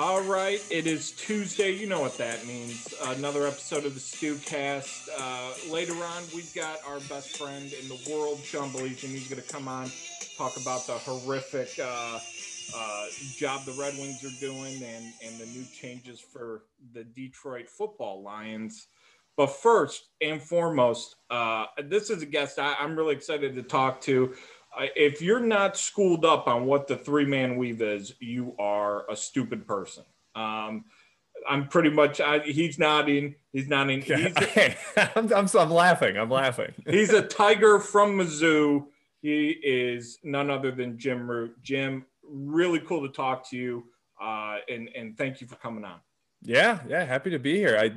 All right, it is Tuesday. You know what that means. Another episode of the Stewcast. Uh, later on, we've got our best friend in the world, Sean Baligian, and he's going to come on talk about the horrific uh, uh, job the Red Wings are doing and and the new changes for the Detroit Football Lions. But first and foremost, uh, this is a guest I, I'm really excited to talk to if you're not schooled up on what the three man weave is, you are a stupid person. Um, I'm pretty much. I, he's nodding. He's nodding. He's a, I'm, I'm, I'm laughing. I'm laughing. he's a tiger from Mizzou. He is none other than Jim Root. Jim, really cool to talk to you, uh, and and thank you for coming on. Yeah, yeah, happy to be here. I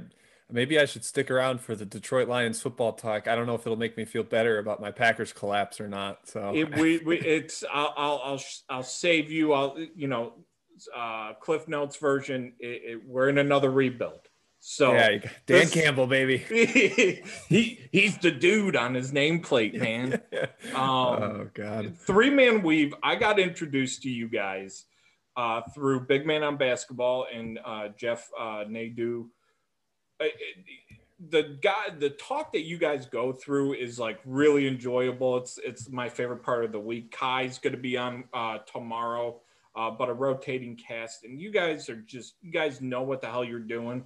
Maybe I should stick around for the Detroit Lions football talk. I don't know if it'll make me feel better about my Packers collapse or not. So it, we, we, it's I'll, I'll, I'll I'll save you. I'll you know uh, Cliff Notes version. It, it, we're in another rebuild. So yeah, Dan this, Campbell, baby. he he's the dude on his nameplate, man. um, oh God. Three man weave. I got introduced to you guys uh, through Big Man on Basketball and uh, Jeff uh, Nadeau the guy the talk that you guys go through is like really enjoyable. It's it's my favorite part of the week. Kai's going to be on uh, tomorrow uh, but a rotating cast and you guys are just you guys know what the hell you're doing.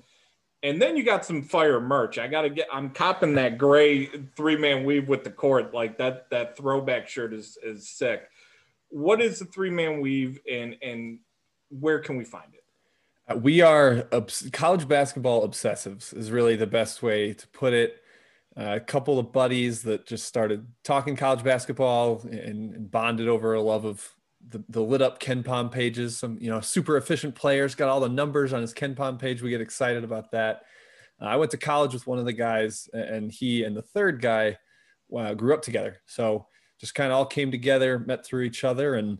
And then you got some fire merch. I gotta get i'm copping that gray three-man weave with the court like that that throwback shirt is is sick. What is the three-man weave and and where can we find it? uh, we are obs- college basketball obsessives is really the best way to put it. Uh, a couple of buddies that just started talking college basketball and, and bonded over a love of the, the lit up KenPom pages. Some you know super efficient players got all the numbers on his KenPom page. We get excited about that. Uh, I went to college with one of the guys, and he and the third guy uh, grew up together. So just kind of all came together, met through each other, and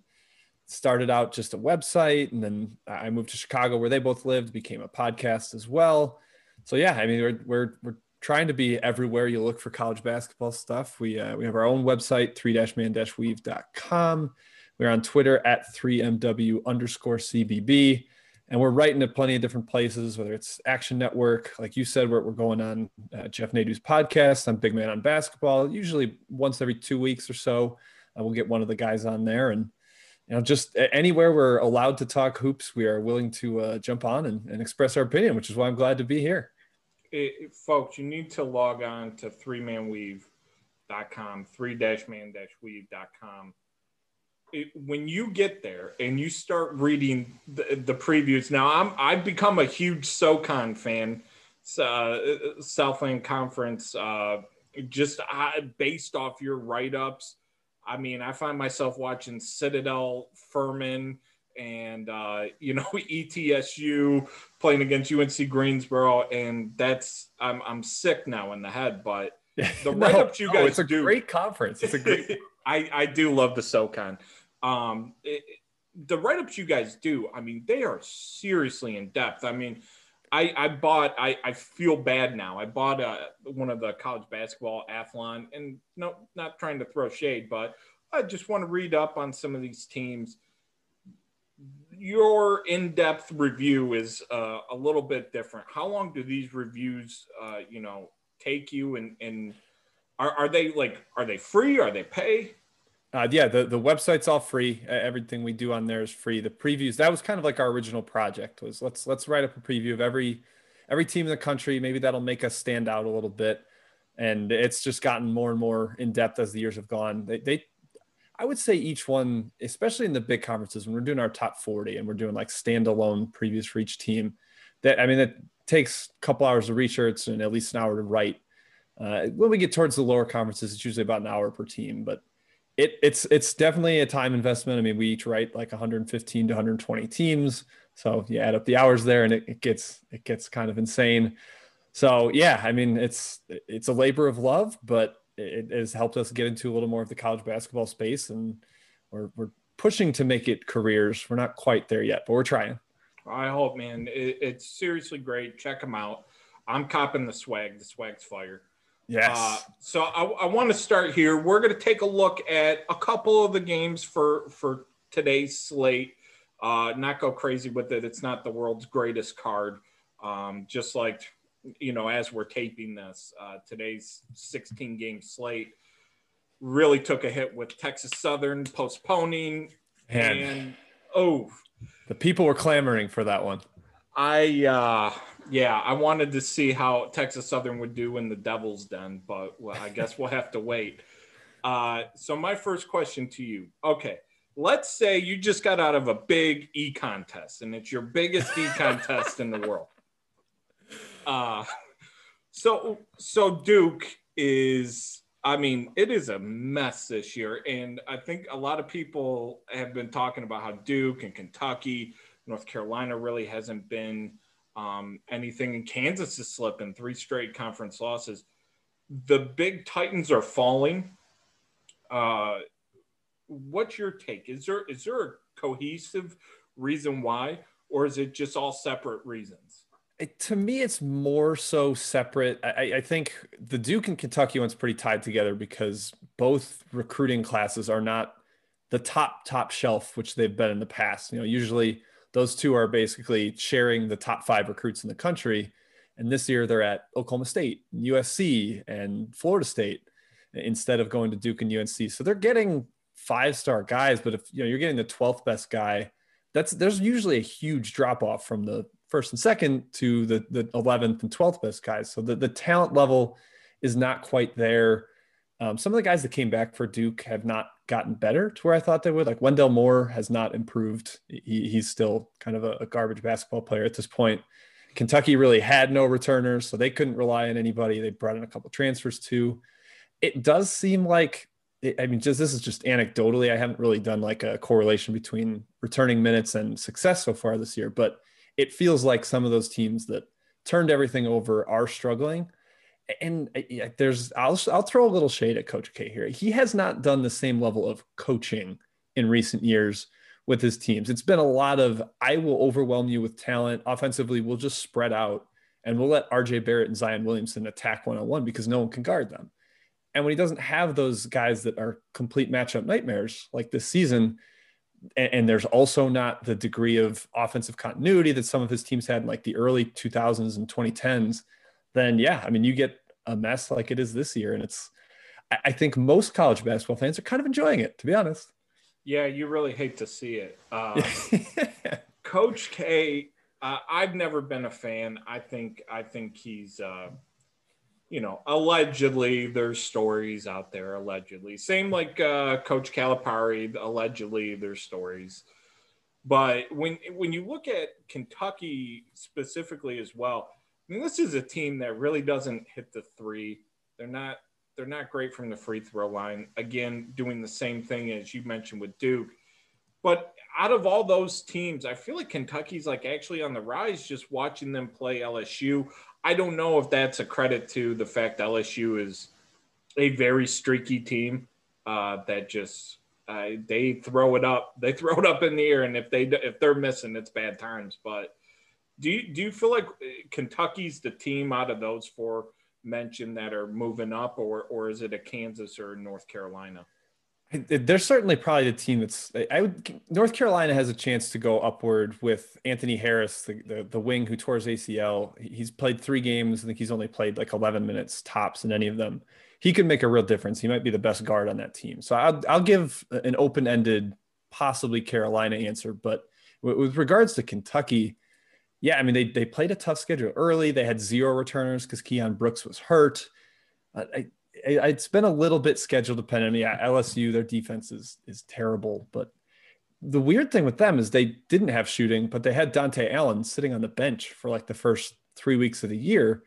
started out just a website and then I moved to Chicago where they both lived, became a podcast as well. So yeah, I mean we're we're we're trying to be everywhere you look for college basketball stuff. We uh, we have our own website, 3-man-weave.com. We're on Twitter at 3MW underscore CBB. And we're writing at plenty of different places, whether it's Action Network, like you said, we're, we're going on uh, Jeff Nadeau's podcast on Big Man on Basketball. Usually once every two weeks or so, uh, we'll get one of the guys on there. And you know, just anywhere we're allowed to talk hoops, we are willing to uh, jump on and, and, express our opinion, which is why I'm glad to be here. It, folks, you need to log on to 3manweave.com, 3-man-weave.com. It, when you get there and you start reading the, the previews, now I'm I've become a huge SoCon fan, uh, Southland Conference, uh, just uh, based off your write ups I mean, I find myself watching Citadel, Furman, and uh, you know ETSU playing against UNC Greensboro, and that's I'm I'm sick now in the head. But the write ups you guys no, it's a do, great conference. It's a great. I I do love the SoCon. Um, it, the write ups you guys do, I mean, they are seriously in depth. I mean, I, I bought I, I feel bad now. I bought a, uh, one of the college basketball Athlon and no not trying to throw shade, but I just want to read up on some of these teams. Your in-depth review is uh, a little bit different. How long do these reviews uh, you know take you and and are, are they like are they free? Are they pay? Uh, yeah, the, the website's all free. Everything we do on there is free. The previews that was kind of like our original project was let's let's write up a preview of every every team in the country. Maybe that'll make us stand out a little bit. And it's just gotten more and more in depth as the years have gone. They, they I would say each one, especially in the big conferences, when we're doing our top 40 and we're doing like standalone previews for each team, that I mean, it takes a couple hours of research and at least an hour to write. Uh, when we get towards the lower conferences, it's usually about an hour per team, but it, it's it's definitely a time investment. I mean, we each write like 115 to 120 teams, so you add up the hours there, and it, it gets it gets kind of insane. So yeah, I mean, it's it's a labor of love, but it, has helped us get into a little more of the college basketball space, and we're we're pushing to make it careers. We're not quite there yet, but we're trying. I hope, man. It, it's seriously great. Check them out. I'm copping the swag. The swag's fire. Yes. Uh, so I, I want to start here. We're going to take a look at a couple of the games for for today's slate. Uh, not go crazy with it. It's not the world's greatest card. Um, just like, you know, as we're taping this, uh, today's 16 game slate really took a hit with Texas Southern postponing. Man. And oh, the people were clamoring for that one. I, uh, yeah, I wanted to see how Texas Southern would do in the Devil's Den, but well, I guess we'll have to wait. Uh, so, my first question to you okay, let's say you just got out of a big e contest and it's your biggest e contest in the world. Uh, so, so Duke is, I mean, it is a mess this year. And I think a lot of people have been talking about how Duke and Kentucky, North Carolina really hasn't been um, anything. in Kansas is slipping three straight conference losses. The big Titans are falling. Uh, what's your take? Is there is there a cohesive reason why, or is it just all separate reasons? It, to me, it's more so separate. I, I, think the Duke and Kentucky one's pretty tied together because both recruiting classes are not the top top shelf, which they've been in the past. You know, usually those two are basically sharing the top five recruits in the country. And this year they're at Oklahoma State, USC, and Florida State instead of going to Duke and UNC. So they're getting five star guys, but if you know you're getting the 12th best guy, that's there's usually a huge drop off from the first and second to the the 11th and 12th best guys. So the, the talent level is not quite there. Um, some of the guys that came back for Duke have not gotten better to where I thought they would. Like Wendell Moore has not improved. He, he's still kind of a, a, garbage basketball player at this point. Kentucky really had no returners, so they couldn't rely on anybody. They brought in a couple transfers too. It does seem like, I mean, just this is just anecdotally. I haven't really done like a correlation between returning minutes and success so far this year, but it feels like some of those teams that turned everything over are struggling and uh, there's I'll I'll throw a little shade at Coach K here. He has not done the same level of coaching in recent years with his teams. It's been a lot of I will overwhelm you with talent. Offensively, we'll just spread out and we'll let RJ Barrett and Zion Williamson attack one on one because no one can guard them. And when he doesn't have those guys that are complete matchup nightmares like this season, and, and, there's also not the degree of offensive continuity that some of his teams had in like the early 2000s and 2010s then yeah, I mean, you get a mess like it is this year. And it's, I think most college basketball fans are kind of enjoying it, to be honest. Yeah, you really hate to see it. Uh, Coach K, uh, I've never been a fan. I think I think he's, uh, you know, allegedly there's stories out there. Allegedly, same like uh, Coach Calipari. Allegedly, there's stories. But when when you look at Kentucky specifically as well, I mean, this is a team that really doesn't hit the three. They're not they're not great from the free throw line. Again, doing the same thing as you mentioned with Duke. But out of all those teams, I feel like Kentucky's like actually on the rise just watching them play LSU. I don't know if that's a credit to the fact LSU is a very streaky team uh, that just uh, they throw it up, they throw it up in the air, and if they if they're missing, it's bad times. But do you do you feel like uh, Kentucky's the team out of those four mentioned that are moving up, or or is it a Kansas or North Carolina? They're certainly probably the team that's. I would. North Carolina has a chance to go upward with Anthony Harris, the, the, the wing who tore his ACL. He's played three games. I think he's only played like 11 minutes tops in any of them. He could make a real difference. He might be the best guard on that team. So I'll I'll give an open ended, possibly Carolina answer. But with regards to Kentucky, yeah, I mean, they, they played a tough schedule early. They had zero returners because Keion Brooks was hurt. I, I, it's been a little bit schedule dependent. Yeah, LSU, their defense is, is terrible. But the weird thing with them is they didn't have shooting, but they had Dontaie Allen sitting on the bench for like the first three weeks of the year.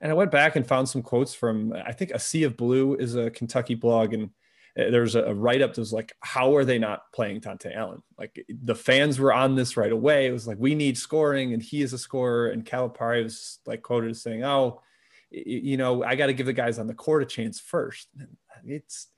And I went back and found some quotes from, I think A Sea of Blue is a Kentucky blog. And Uh, there's a write up that was like, how are they not playing Dontaie Allen? Like the fans were on this right away. It was like, we need scoring, and he is a scorer. And Calipari was like quoted as saying, oh, you know, I got to give the guys on the court a chance first. It's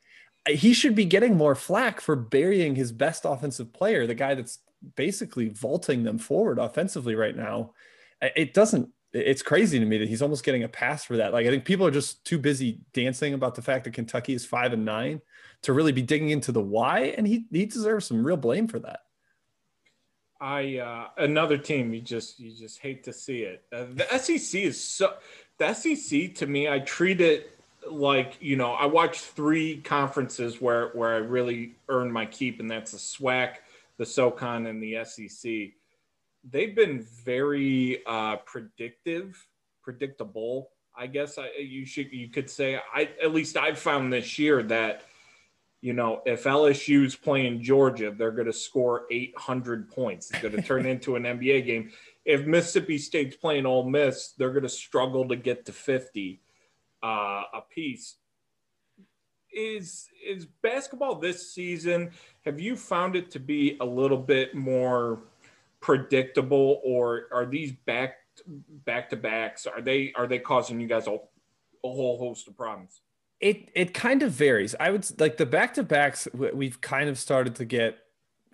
he should be getting more flack for burying his best offensive player, the guy that's basically vaulting them forward offensively right now. It doesn't it's crazy to me that he's almost getting a pass for that. Like I think people are just too busy dancing about the fact that Kentucky is five and nine to really be digging into the why, and he he deserves some real blame for that. I uh, another team you just you just hate to see it. Uh, the SEC is so the SEC to me I treat it like you know I watched three conferences where where I really earned my keep and that's the SWAC, the SoCon, and the SEC. They've been very uh, predictive, predictable. I guess I, you should you could say I at least I've found this year that you know, if LSU's playing Georgia, they're going to score 800 points. It's going to turn into an NBA game. If Mississippi State's playing Ole Miss, they're going to struggle to get to 50 uh, a piece. Is is basketball this season? Have you found it to be a little bit more predictable, or are these back back to backs? Are they are they causing you guys a, a whole host of problems? It it kind of varies. I would like the back to backs. We've kind of started to get.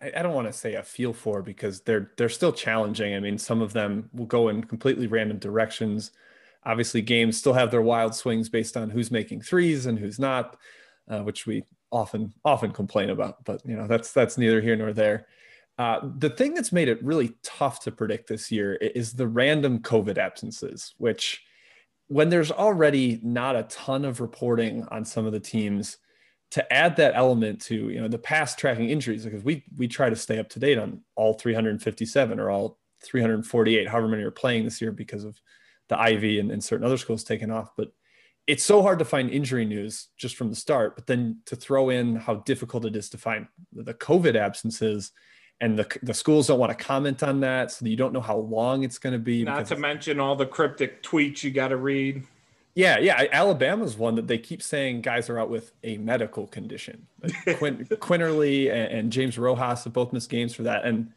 I don't want to say a feel for because they're they're still challenging. I mean, some of them will go in completely random directions. Obviously, games still have their wild swings based on who's making threes and who's not, uh, which we often often complain about. But you know, that's that's neither here nor there. Uh, the thing that's made it really tough to predict this year is the random COVID absences, which when there's already not a ton of reporting on some of the teams to add that element to you know the past tracking injuries because we we try to stay up to date on all 357 or all 348 however many are playing this year because of the IV and, and certain other schools taking off. But it's so hard to find injury news just from the start but then to throw in how difficult it is to find the covid absences and the, the schools don't want to comment on that so you don't know how long it's going to be not to mention all the cryptic tweets you got to read. Yeah yeah alabama's one that they keep saying guys are out with a medical condition. Like Quin- Quinerly and, and, james rojas have both missed games for that and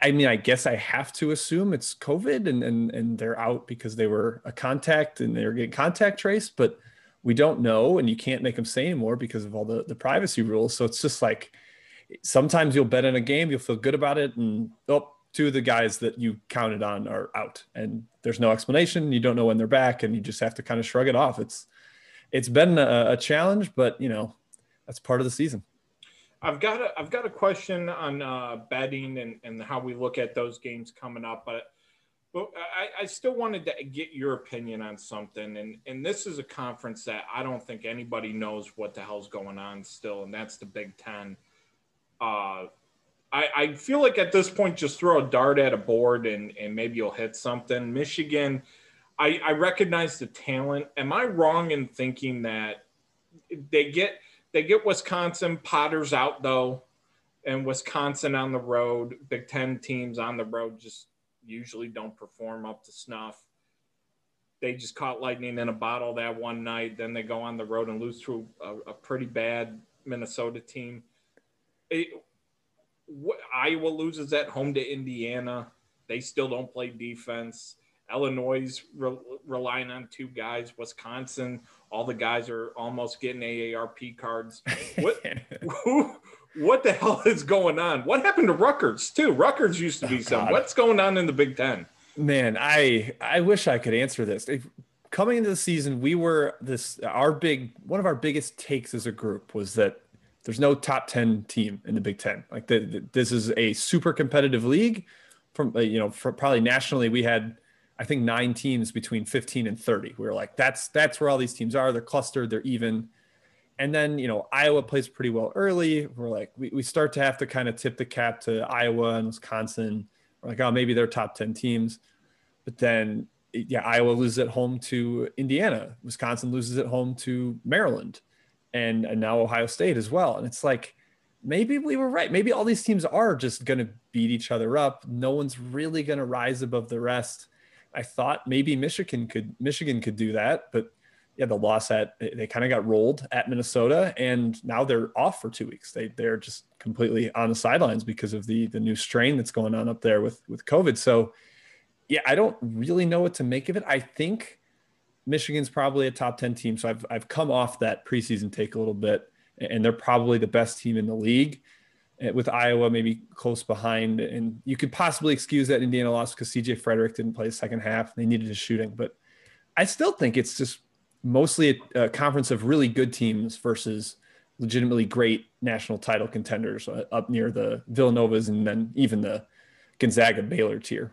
i mean i guess i have to assume it's covid and and, and they're out because they were a contact and they're getting contact traced but we don't know and you can't make them say anymore because of all the, the privacy rules so it's just like sometimes you'll bet in a game, you'll feel good about it, and oh, two of the guys that you counted on are out, and there's no explanation. You don't know when they're back, and you just have to kind of shrug it off. It's it's been a, a challenge, but you know that's part of the season. I've got a I've got a question on uh, betting and, and how we look at those games coming up, but but I, I still wanted to get your opinion on something, and and this is a conference that I don't think anybody knows what the hell's going on still, and that's the Big Ten uh, I, I feel like at this point, just throw a dart at a board and, and maybe you'll hit something. Michigan, I, I recognize the talent. Am I wrong in thinking that they get they get Wisconsin Potter's out though, and Wisconsin on the road, Big Ten teams on the road just usually don't perform up to snuff. They just caught lightning in a bottle that one night. Then they go on the road and lose to a, a pretty bad Minnesota team it, what, Iowa loses at home to Indiana. They still don't play defense. Illinois re- relying on two guys. Wisconsin, all the guys are almost getting AARP cards. What who, what the hell is going on? What happened to Rutgers too? Rutgers used to be oh, some. What's going on in the Big Ten? Man, I I wish I could answer this. If, coming into the season, we were this our big one of our biggest takes as a group was that there's no top 10 team in the Big Ten. Like the, the, this is a super competitive league. From uh, you know, probably nationally, we had I think nine teams between 15 and 30. We were like, that's that's where all these teams are. They're clustered. They're even. And then you know, Iowa plays pretty well early. We're like, we, we start to have to kind of tip the cap to Iowa and Wisconsin. We're like, oh, maybe they're top 10 teams. But then, yeah, Iowa loses at home to Indiana. Wisconsin loses at home to Maryland and, and now Ohio State as well. And it's like, maybe we were right. Maybe all these teams are just going to beat each other up. No one's really going to rise above the rest. I thought maybe Michigan could Michigan could do that, but yeah, the loss at they kind of got rolled at Minnesota, and now they're off for two weeks. They they're just completely on the sidelines because of the the new strain that's going on up there with with COVID. So yeah, I don't really know what to make of it. I think Michigan's probably a top 10 team. So I've, I've come off that preseason take a little bit, and they're probably the best team in the league eh, with Iowa maybe close behind. And you could possibly excuse that Indiana loss because CJ Fredrick didn't play the second half. They needed his shooting. But I still think it's just mostly a, a conference of really good teams versus legitimately great national title contenders uh, up near the Villanovas and then even the Gonzaga Baylor tier.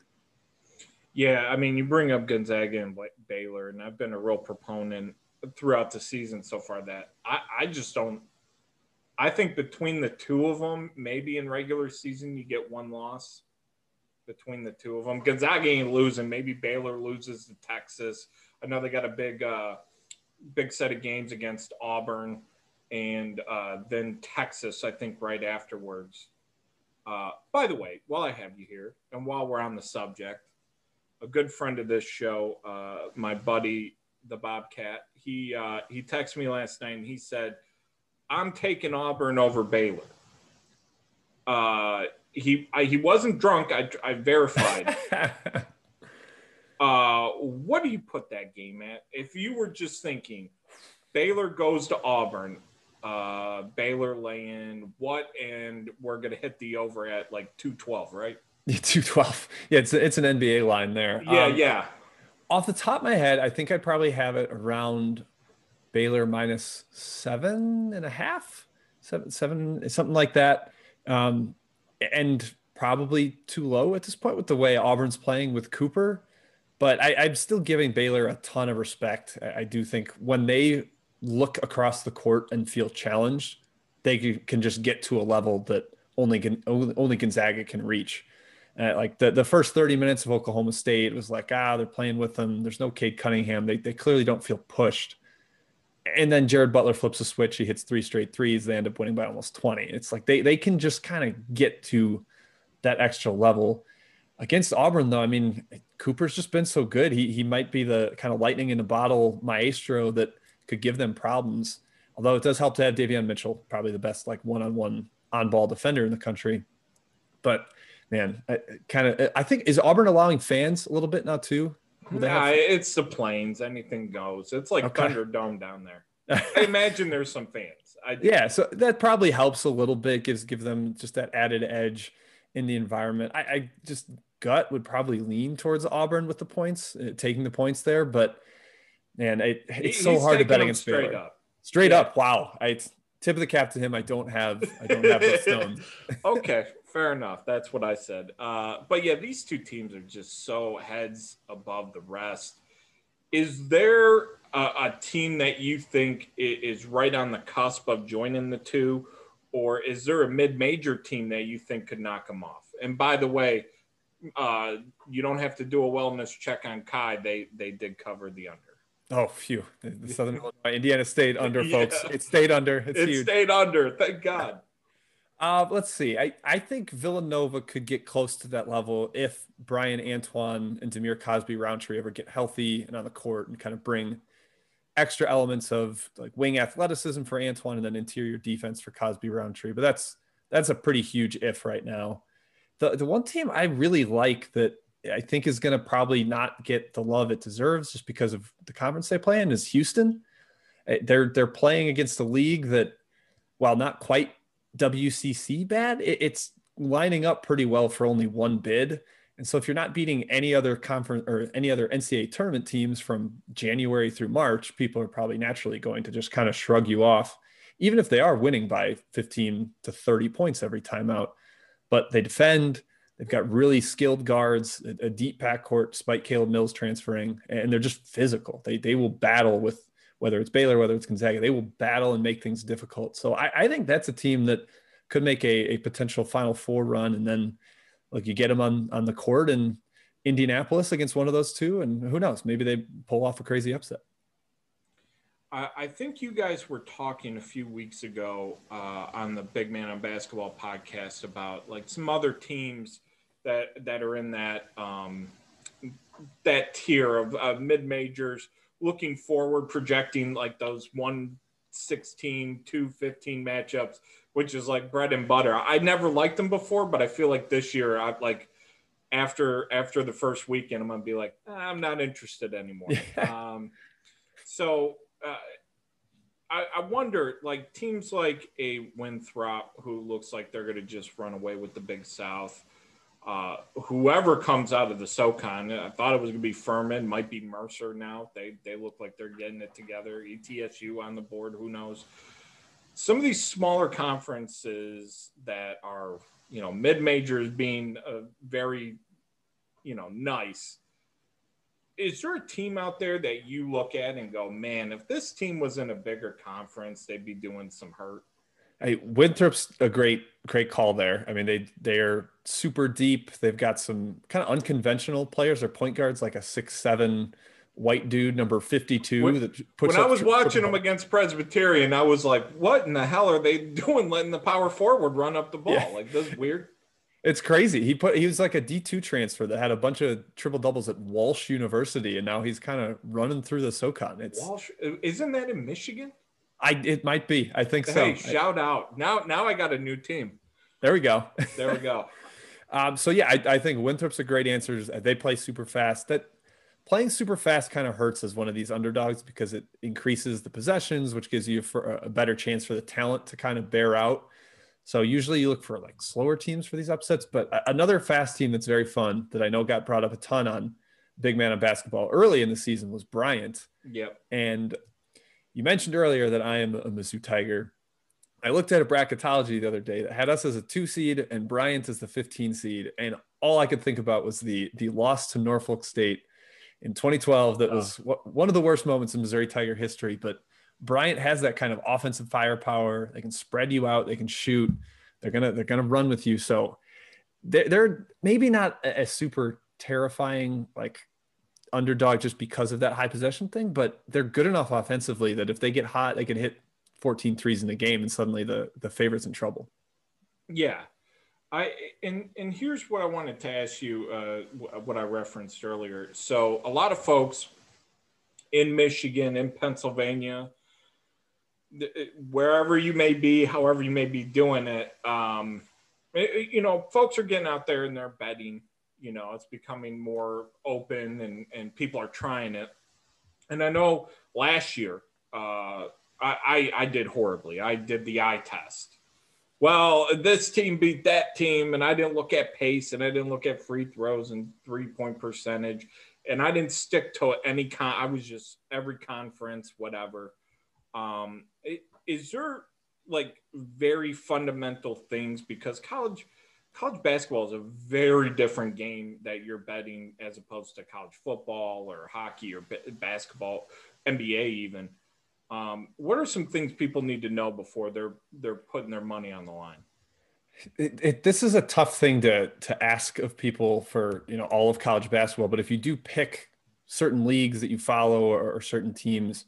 Yeah, I mean, you bring up Gonzaga and Baylor, and I've been a real proponent throughout the season so far that I, I just don't. I think between the two of them, maybe in regular season you get one loss between the two of them. Gonzaga ain't losing. Maybe Baylor loses to Texas. I know they got a big, uh, big set of games against Auburn, and uh, then Texas. I think right afterwards. Uh, by the way, while I have you here, and while we're on the subject, a good friend of this show, uh, my buddy the Bobcat, he uh, he texted me last night and he said, "I'm taking Auburn over Baylor." Uh, he I, he wasn't drunk. I, I verified. uh, what do you put that game at? If you were just thinking, Baylor goes to Auburn, uh, Baylor lay in what, and we're gonna hit the over at like two twelve, right? Yeah, two twelve. Yeah, it's it's an NBA line there. Yeah, um, yeah. Off the top of my head, I think I'd probably have it around Baylor minus seven and a half, seven, seven, something like that. Um, and probably too low at this point with the way Auburn's playing with Cooper. But I, am still giving Baylor a ton of respect. I, I, do think when they look across the court and feel challenged, they can just get to a level that only can only Gonzaga can reach. Uh, like the, the first 30 minutes of Oklahoma State was like, ah, they're playing with them. There's no Cade Cunningham. They, they clearly don't feel pushed. And then Jared Butler flips a switch. He hits three straight threes. They end up winning by almost 20. It's like they, they can just kind of get to that extra level. Against Auburn, though, I mean, Cooper's just been so good. He, he might be the kind of lightning in a bottle maestro that could give them problems. Although it does help to have Davion Mitchell, probably the best like one on one on ball defender in the country. But man, kind of, I think is Auburn allowing fans a little bit now too? Nah, have... it's the plains. Anything goes. It's like okay. Thunderdome down there. I imagine there's some fans. yeah, so that probably helps a little bit. Gives give them just that added edge in the environment. I, I just gut would probably lean towards Auburn with the points, uh, taking the points there. But man, it, it's he, so hard to bet against straight Baylor. Up. Straight yeah. up, wow! I tip of the cap to him. I don't have I don't have the stone. okay, fair enough. That's what I said. Uh, but yeah, these two teams are just so heads above the rest. Is there a, a team that you think is right on the cusp of joining the two, or is there a mid-major team that you think could knock them off? And by the way, uh, you don't have to do a wellness check on Kai. They they did cover the under. Oh, phew! The Southern Illinois, Indiana State under, yeah. folks. It stayed under. It's it huge. stayed under. Thank God. Uh, let's see. I, I think Villanova could get close to that level if Bryan Antoine and Dhamir Cosby Roundtree ever get healthy and on the court and kind of bring extra elements of like wing athleticism for Antoine and then interior defense for Cosby Roundtree. But that's that's a pretty huge if right now. The the one team I really like that I think is going to probably not get the love it deserves just because of the conference they play in is Houston. Eh, they're they're playing against a league that, while not quite WCC bad, it, it's lining up pretty well for only one bid. And so if you're not beating any other conference or any other NCAA tournament teams from January through March, people are probably naturally going to just kind of shrug you off, even if they are winning by 15 to 30 points every time out. But they defend They've got really skilled guards, a, deep backcourt, despite Caleb Mills transferring, and they're just physical. They they will battle with whether it's Baylor, whether it's Gonzaga. They will battle and make things difficult. So I, I think that's a team that could make a, a potential Final Four run, and then like you get them on on the court in Indianapolis against one of those two, and who knows, maybe they pull off a crazy upset. I think you guys were talking a few weeks ago uh, on the Big Man on Basketball podcast about like some other teams that that are in that um, that tier of, of mid majors looking forward projecting like those 116 215 matchups which is like bread and butter. I never liked them before but i feel like this year i like after after the first weekend i'm gonna be like ah, i'm not interested anymore. Um, so uh, I, I wonder, like teams like a Winthrop, who looks like they're going to just run away with the Big South, uh, whoever comes out of the SoCon, I thought it was going to be Furman, might be Mercer now. They they look like they're getting it together. ETSU on the board, who knows? some of these smaller conferences that are you know mid majors being a very you know nice is there a team out there that you look at and go man if this team was in a bigger conference they'd be doing some hurt Hey, Winthrop's a great, great call there. I mean, they they are super deep. They've got some kind of unconventional players. Their point guards like a six seven white dude, number fifty two. When, when I was watching them against Presbyterian, I was like, "What in the hell are they doing? Letting the power forward run up the ball? Yeah. Like this weird." It's crazy. He put he was like a D two transfer that had a bunch of triple doubles at Walsh University, and now he's kind of running through the SoCon. It's Walsh. Isn't that in Michigan? I it might be. I think so. Hey, shout out! Now now I got a new team. There we go. There we go. um, so yeah, I, I think Winthrop's a great answer. They play super fast. That playing super fast kind of hurts as one of these underdogs because it increases the possessions, which gives you for a better chance for the talent to kind of bear out. So usually you look for like slower teams for these upsets. But another fast team that's very fun that I know got brought up a ton on Big Man of Basketball early in the season was Bryant. Yep. And you mentioned earlier that I am a Mizzou Tiger. I looked at a bracketology the other day that had us as a two seed and Bryant as the 15 seed. And all I could think about was the the loss to Norfolk State in 2012. That oh. was one of the worst moments in Missouri Tiger history. But Bryant has that kind of offensive firepower. They can spread you out. They can shoot. They're gonna they're gonna run with you. So they're, they're maybe not a super terrifying like underdog just because of that high possession thing, but they're good enough offensively that if they get hot, they can hit 14 threes in a game and suddenly the the favorite's in trouble. Yeah. I and and here's what I wanted to ask you uh, what I referenced earlier. So a lot of folks in Michigan, in Pennsylvania, wherever you may be, however you may be doing it, um, you know, folks are getting out there and they're betting you know it's becoming more open and and people are trying it. And i know last year uh, I, I, did horribly. I did the eye test. Well this team beat that team and i didn't look at pace and i didn't look at free throws and three point percentage. And i didn't stick to any con i was just every conference whatever. Um is there like very fundamental things? Because college college basketball is a very different game that you're betting as opposed to college football or hockey or basketball, NBA even. Um, what are some things people need to know before they're they're putting their money on the line? It, it, this is a tough thing to to ask of people for you know all of college basketball. But if you do pick certain leagues that you follow or, or certain teams,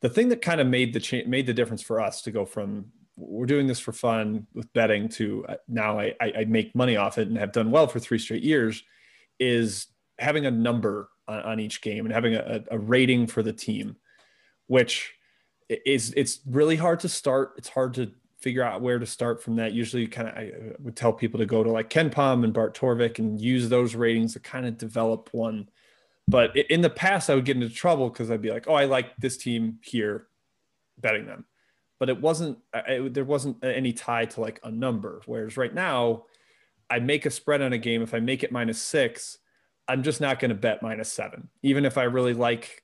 the thing that kind of made the cha- made the difference for us to go from we're doing this for fun with betting to uh, now I, I, make money off it and have done well for three straight years is having a number on, on each game and having a, a, rating for the team which is it's really hard to start. It's hard to figure out where to start from that. Usually kind of i would tell people to go to like KenPom and bart torvik and use those ratings to kind of develop one. But in the past i would get into trouble because i'd be like oh i like this team here betting them but it wasn't it, there wasn't any tie to like a number. Whereas right now i make a spread on a game. If i make it minus six i'm just not going to bet minus seven. Even if i really like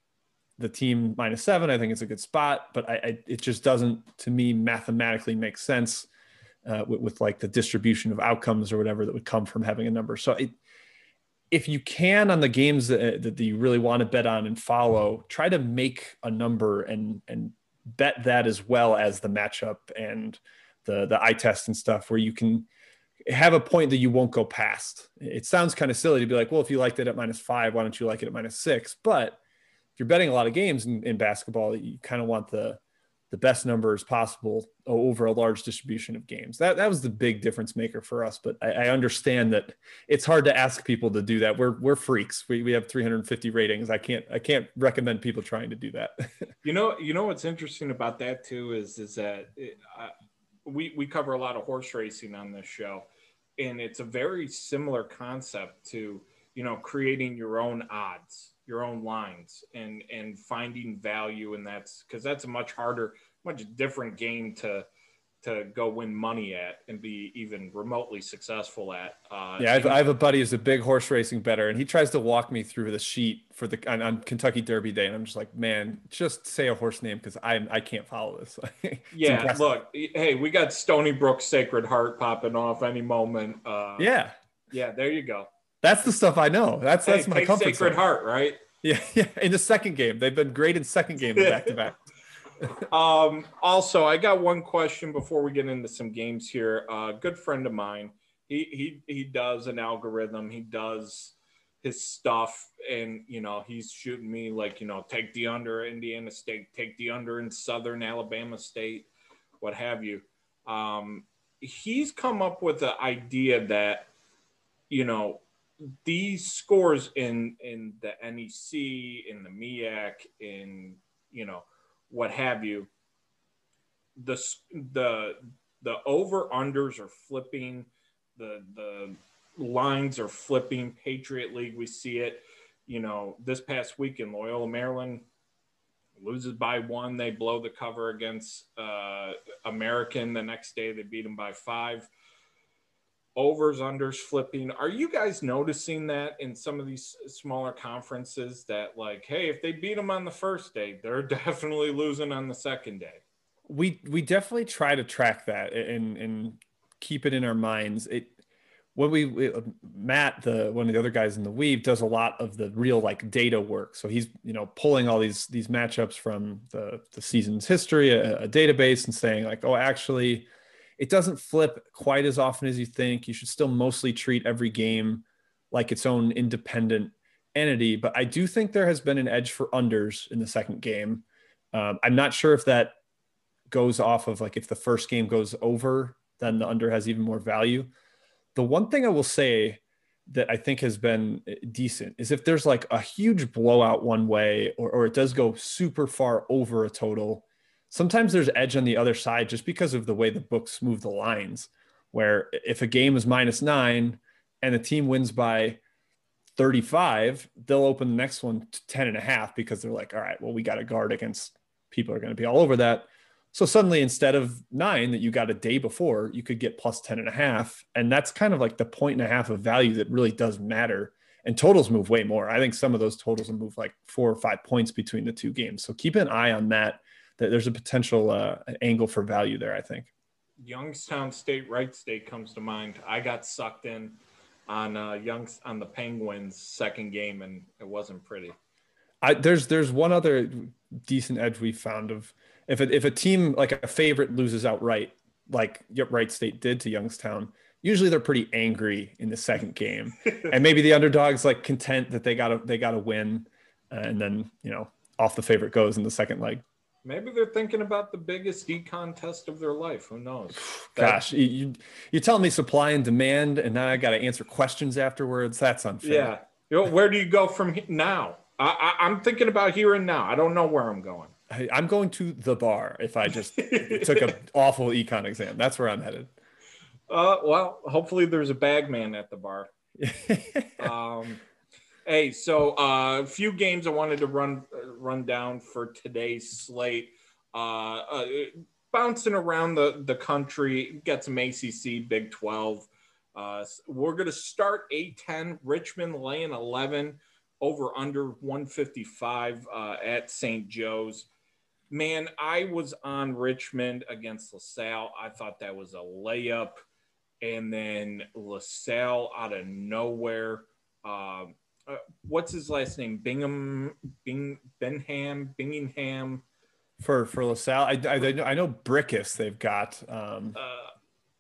the team minus seven i think it's a good spot but I, I it just doesn't to me mathematically make sense uh, with, with, like the distribution of outcomes or whatever that would come from having a number. So it, if you can on the games that, that you really want to bet on and follow try to make a number and and bet that as well as the matchup and the the eye test and stuff where you can have a point that you won't go past. It sounds kind of silly to be like, well, if you liked it at minus five, why don't you like it at minus six? But if you're betting a lot of games in, in basketball, you kind of want the the best numbers possible over a large distribution of games. That that was the big difference maker for us. But I, I, understand that it's hard to ask people to do that. We're we're freaks. We, we have 350 ratings. I can't I can't recommend people trying to do that. you know you know what's interesting about that too is is that it, we we cover a lot of horse racing on this show, and it's a very similar concept to you know creating your own odds your own lines and and finding value and that's because that's a much harder much different game to to go win money at and be even remotely successful at. Uh, yeah, I have, I have, a buddy who's a big horse racing bettor, and he tries to walk me through the sheet for the on, on Kentucky Derby Day, and I'm just like, man, just say a horse name because I I can't follow this. yeah, impressive. look, hey, we got Stony Brook Sacred Heart popping off any moment. Uh, yeah, yeah, there you go. That's the stuff I know. That's that's hey, my comfort Sacred zone. Heart, right? Yeah, yeah. In the second game, they've been great in second game back to back. um, also, I got one question before we get into some games here. A uh, good friend of mine, he he he does an algorithm. He does his stuff, and you know he's shooting me like you know take the under Indiana State, take the under in Southern Alabama State, what have you. Um, he's come up with the idea that you know these scores in in the NEC, in the MIAC, in you know what have you, the the the over unders are flipping, the the lines are flipping. Patriot League, we see it. You know, this past week in Loyola, Maryland, loses by one. They blow the cover against uh, American. The next day, they beat them by five overs, unders flipping. Are you guys noticing that in some of these smaller conferences that, like, hey, if they beat them on the first day, they're definitely losing on the second day? We we definitely try to track that and and keep it in our minds. It when we, we uh, Matt, the one of the other guys in the weave, does a lot of the real like data work. So he's you know pulling all these these matchups from the the season's history, a, a database, and saying like, oh, actually it doesn't flip quite as often as you think. You should still mostly treat every game like its own independent entity. But I do think there has been an edge for unders in the second game. Um, I'm not sure if that goes off of like if the first game goes over, then the under has even more value. The one thing I will say that I think has been eh, decent is if there's like a huge blowout one way or, or it does go super far over a total sometimes there's edge on the other side just because of the way the books move the lines. Where if a game is minus nine and the team wins by 35, they'll open the next one to 10 and a half because they're like, all right, well, we got to guard against people are going to be all over that. So suddenly, instead of nine that you got a day before, you could get plus 10 and a half. And that's kind of like the point and a half of value that really does matter. And totals move way more. I think some of those totals will move like four or five points between the two games. So keep an eye on that there's a potential uh, angle for value there. I think. Youngstown State, Wright State comes to mind. I got sucked in on uh, Youngs on the Penguins' second game, and it wasn't pretty. I, there's there's one other decent edge we found of if a, if a team like a favorite loses outright, like Wright State did to Youngstown, usually they're pretty angry in the second game, and maybe the underdog's like content that they got to they got to win, and then you know off the favorite goes in the second leg. Maybe they're thinking about the biggest econ test of their life. Who knows? Gosh, you, you're telling me supply and demand, and now I got to answer questions afterwards. That's unfair. Yeah. You where do you go from now? I, I, am thinking about here and now. I don't know where I'm going. I, I'm going to the bar if I just took an awful econ exam. That's where I'm headed. Uh, well, hopefully there's a bag man at the bar. um, Hey, so uh, a few games I wanted to run run down for today's slate. Uh, uh, bouncing around the the country, get some ACC, Big Twelve. Uh, we're going to start A10. Richmond laying 11 over under 155 uh, at St. Joe's. Man, I was on Richmond against LaSalle. I thought that was a layup. And then LaSalle out of nowhere. Um, uh, what's his last name? Bingham, Bing, Benham, Bingingham. For for LaSalle, I, I, I know Brickus they've got. Um, uh,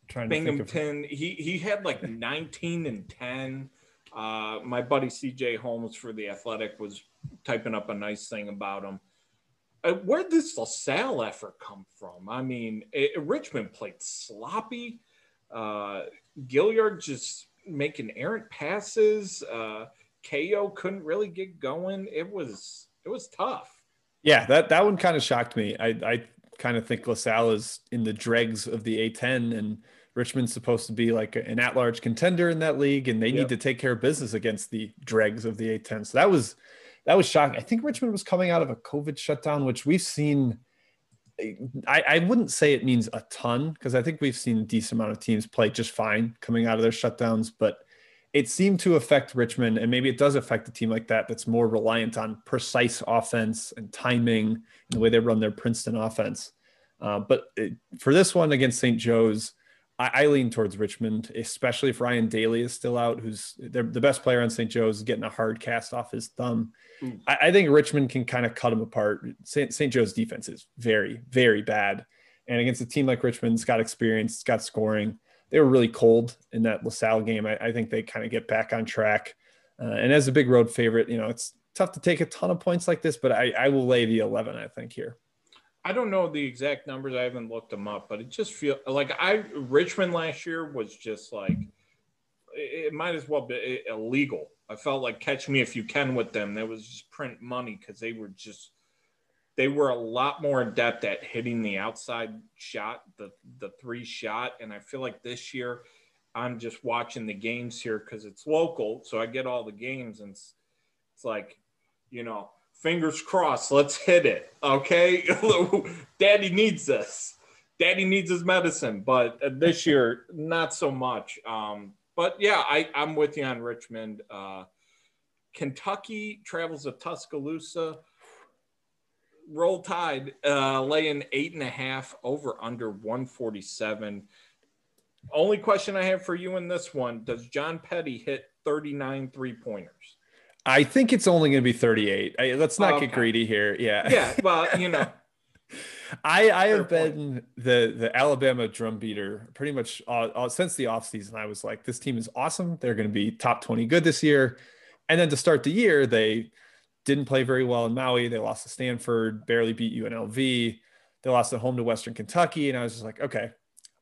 trying Binghamton. Of... He he had like 19 and 10. Uh, my buddy CJ Holmes for the Athletic was typing up a nice thing about him. Uh, where did this LaSalle effort come from? I mean, it, Richmond played sloppy. Uh, Gilyard just making errant passes. Uh, KO couldn't really get going. It was it was tough. Yeah, that that one kind of shocked me. I I kind of think LaSalle is in the dregs of the A10 and Richmond's supposed to be like an at-large contender in that league and they yep. need to take care of business against the dregs of the A10. So that was that was shocking. I think Richmond was coming out of a COVID shutdown, which we've seen I, I wouldn't say it means a ton because I think we've seen a decent amount of teams play just fine coming out of their shutdowns, but it seemed to affect Richmond, and maybe it does affect a team like that that's more reliant on precise offense and timing and the way they run their Princeton offense. Uh, but it, for this one against St. Joe's, I, I, lean towards Richmond, especially if Ryan Daly is still out, who's the best player on St. Joe's, getting a hard cast off his thumb. Mm. I, I, think Richmond can kind of cut him apart. St. St. Joe's defense is very, very bad. And against a team like Richmond, it's got experience, it's got scoring they were really cold in that LaSalle game. I, I think they kind of get back on track. Uh, and as a big road favorite, you know, it's tough to take a ton of points like this, but I, I will lay the 11, I think, here. I don't know the exact numbers. I haven't looked them up, but it just feel like I Richmond last year was just like it might as well be illegal. I felt like catch me if you can with them. That was just print money because they were just they were a lot more adept at hitting the outside shot, the the three shot, and I feel like this year I'm just watching the games here because it's local, so I get all the games, and it's, it's like, you know, fingers crossed, let's hit it, okay? Daddy needs this. Daddy needs his medicine, but this year not so much. Um, but yeah, I, I'm with you on Richmond. Uh, Kentucky travels to Tuscaloosa. Roll Tide uh, laying eight and a half over under 147. Only question I have for you in this one Does John Petty hit 39 three pointers? I think it's only going to be 38. I, let's not okay. get greedy here. Yeah. Yeah. Well, you know. I, I have been the the Alabama drum beater pretty much uh, uh, since the offseason. I was like, this team is awesome. They're going to be top 20 good this year. And then to start the year, they didn't play very well in Maui. They lost to Stanford, barely beat UNLV. They lost at home to Western Kentucky. And I was just like, okay,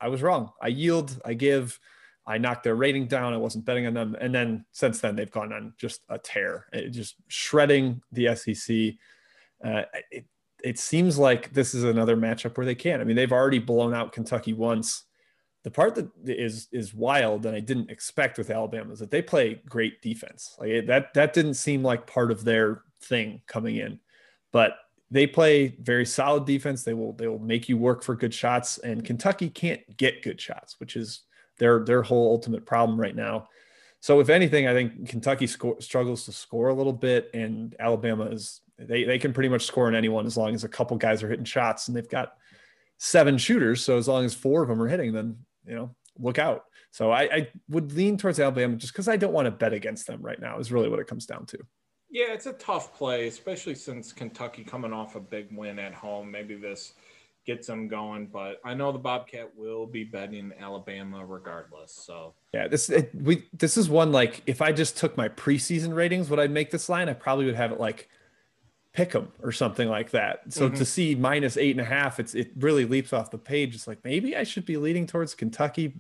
I was wrong. I yield, I give, I knocked their rating down. I wasn't betting on them. And then since then, they've gone on just a tear, it, just shredding the SEC. Uh, it, it seems like this is another matchup where they can. I mean, they've already blown out Kentucky once. The part that is is wild and I didn't expect with Alabama is that they play great defense. Like that that didn't seem like part of their thing coming in. But they play very solid defense. They will they will make you work for good shots, and Kentucky can't get good shots, which is their their whole ultimate problem right now. So if anything, I think Kentucky score, struggles to score a little bit, and Alabama is they they can pretty much score on anyone as long as a couple guys are hitting shots, and they've got seven shooters. So as long as four of them are hitting, then you know look out. So I, I would lean towards Alabama just because I don't want to bet against them right now. Is really what it comes down to. Yeah, it's a tough play, especially since Kentucky coming off a big win at home. Maybe this gets them going, but I know the Bobcat will be betting Alabama regardless. So yeah, this it, we this is one like if I just took my preseason ratings, would I make this line? I probably would have it like pick them or something like that. So mm-hmm. to see minus eight and a half, it's it really leaps off the page. It's like maybe I should be leading towards Kentucky,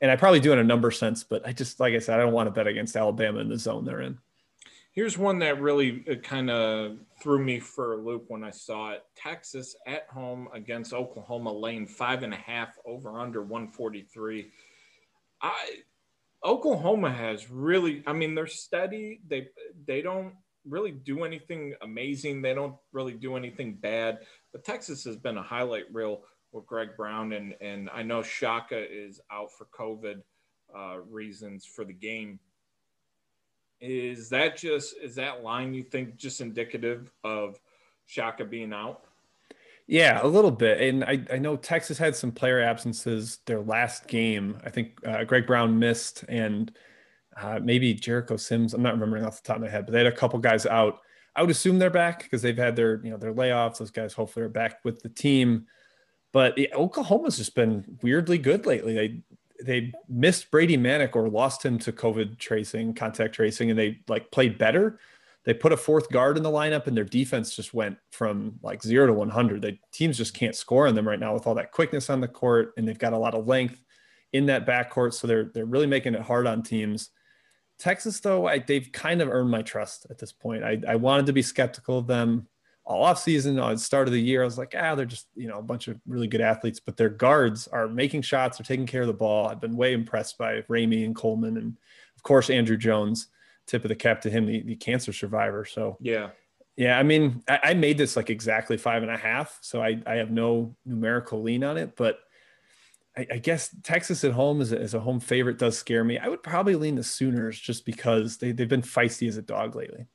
and I probably do in a number sense, but I just like I said, I don't want to bet against Alabama in the zone they're in. Here's one that really uh, kind of threw me for a loop when I saw it. Texas at home against Oklahoma, lane five and a half over under 143. I Oklahoma has really, I mean, they're steady. They they don't really do anything amazing. They don't really do anything bad. But Texas has been a highlight reel with Greg Brown, and and I know Shaka is out for COVID uh, reasons for the game. Is that just is that line you think just indicative of Shaka being out? Yeah, a little bit. And I, I know Texas had some player absences their last game. I think uh, Greg Brown missed and uh, maybe Jericho Sims. I'm not remembering off the top of my head, but they had a couple guys out. I would assume they're back because they've had their you know their layoffs. Those guys hopefully are back with the team. But yeah, Oklahoma's just been weirdly good lately. They they missed Brady Manek or lost him to COVID tracing, contact tracing, and they like played better. They put a fourth guard in the lineup, and their defense just went from like zero to 100. The teams just can't score on them right now with all that quickness on the court, and they've got a lot of length in that backcourt, so they're they're really making it hard on teams. Texas, though, I, they've kind of earned my trust at this point. I, I wanted to be skeptical of them all off season, at the start of the year, I was like, ah, they're just, you know, a bunch of really good athletes, but their guards are making shots, they're taking care of the ball. I've been way impressed by Ramey and Coleman. And of course, Andrew Jones, tip of the cap to him, the, the cancer survivor. So yeah, Yeah, I mean, I, I, made this like exactly five and a half, so I, I have no numerical lean on it, but I, I guess Texas at home as a, as a home favorite does scare me. I would probably lean the Sooners just because they, they've been feisty as a dog lately.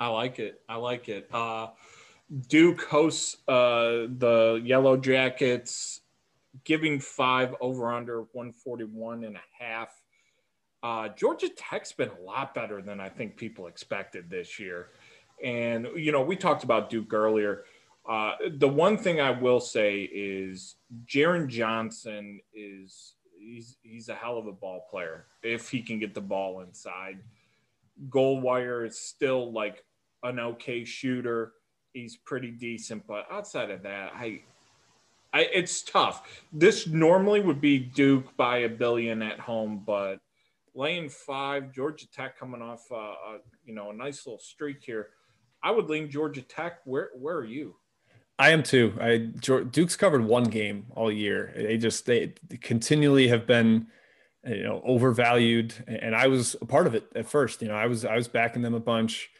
I like it. I like it. Uh, Duke hosts uh, the Yellow Jackets, giving five over under 141 and a half. Uh, Georgia Tech's been a lot better than I think people expected this year. And, you know, we talked about Duke earlier. Uh, the one thing I will say is Jalen Johnson is he's he's a hell of a ball player if he can get the ball inside. Goldwire is still like an okay shooter. He's pretty decent, but outside of that, I, I it's tough. This normally would be Duke by a billion at home, but laying five, Georgia Tech coming off uh, a, you know a nice little streak here. I would lean Georgia Tech. Where where are you? I am too. I Duke's covered one game all year. They just they continually have been you know overvalued and I was a part of it at first. You know, I was I was backing them a bunch.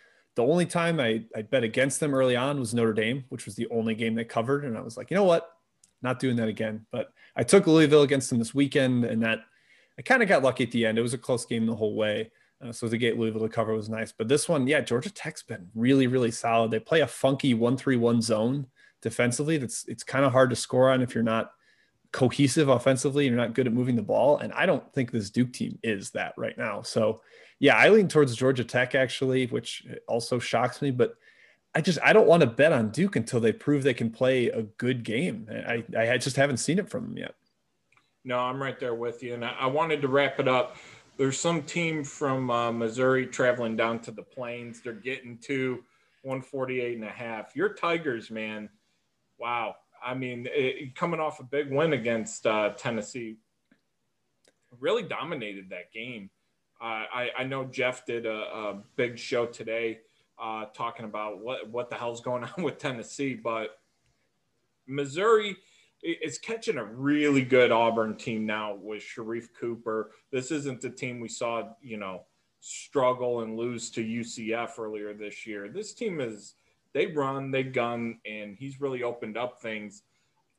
The only time I, I bet against them early on was Notre Dame, which was the only game they covered. And I was like, you know what? Not doing that again. But I took Louisville against them this weekend, and that I kind of got lucky at the end. It was a close game the whole way. Uh, so to get Louisville to cover was nice. But this one, yeah, Georgia Tech's been really, really solid. They play a funky one-three-one zone defensively. That's it's kind of hard to score on if you're not cohesive offensively. And you're not good at moving the ball, and I don't think this Duke team is that right now. So, yeah, I lean towards Georgia Tech actually, which also shocks me. But I just I don't want to bet on Duke until they prove they can play a good game. I I just haven't seen it from them yet. No, I'm right there with you, and I, I wanted to wrap it up there's some team from uh, Missouri traveling down to the plains. They're getting to 148 and a half. Your Tigers, man, wow. I mean, it, coming off a big win against uh, Tennessee, really dominated that game. Uh, I, I, know Jeff did a, a big show today uh, talking about what, what the hell's going on with Tennessee, but Missouri – is catching a really good Auburn team now with Sharife Cooper. This isn't the team we saw, you know, struggle and lose to UCF earlier this year. This team is they run, they gun, and he's really opened up things.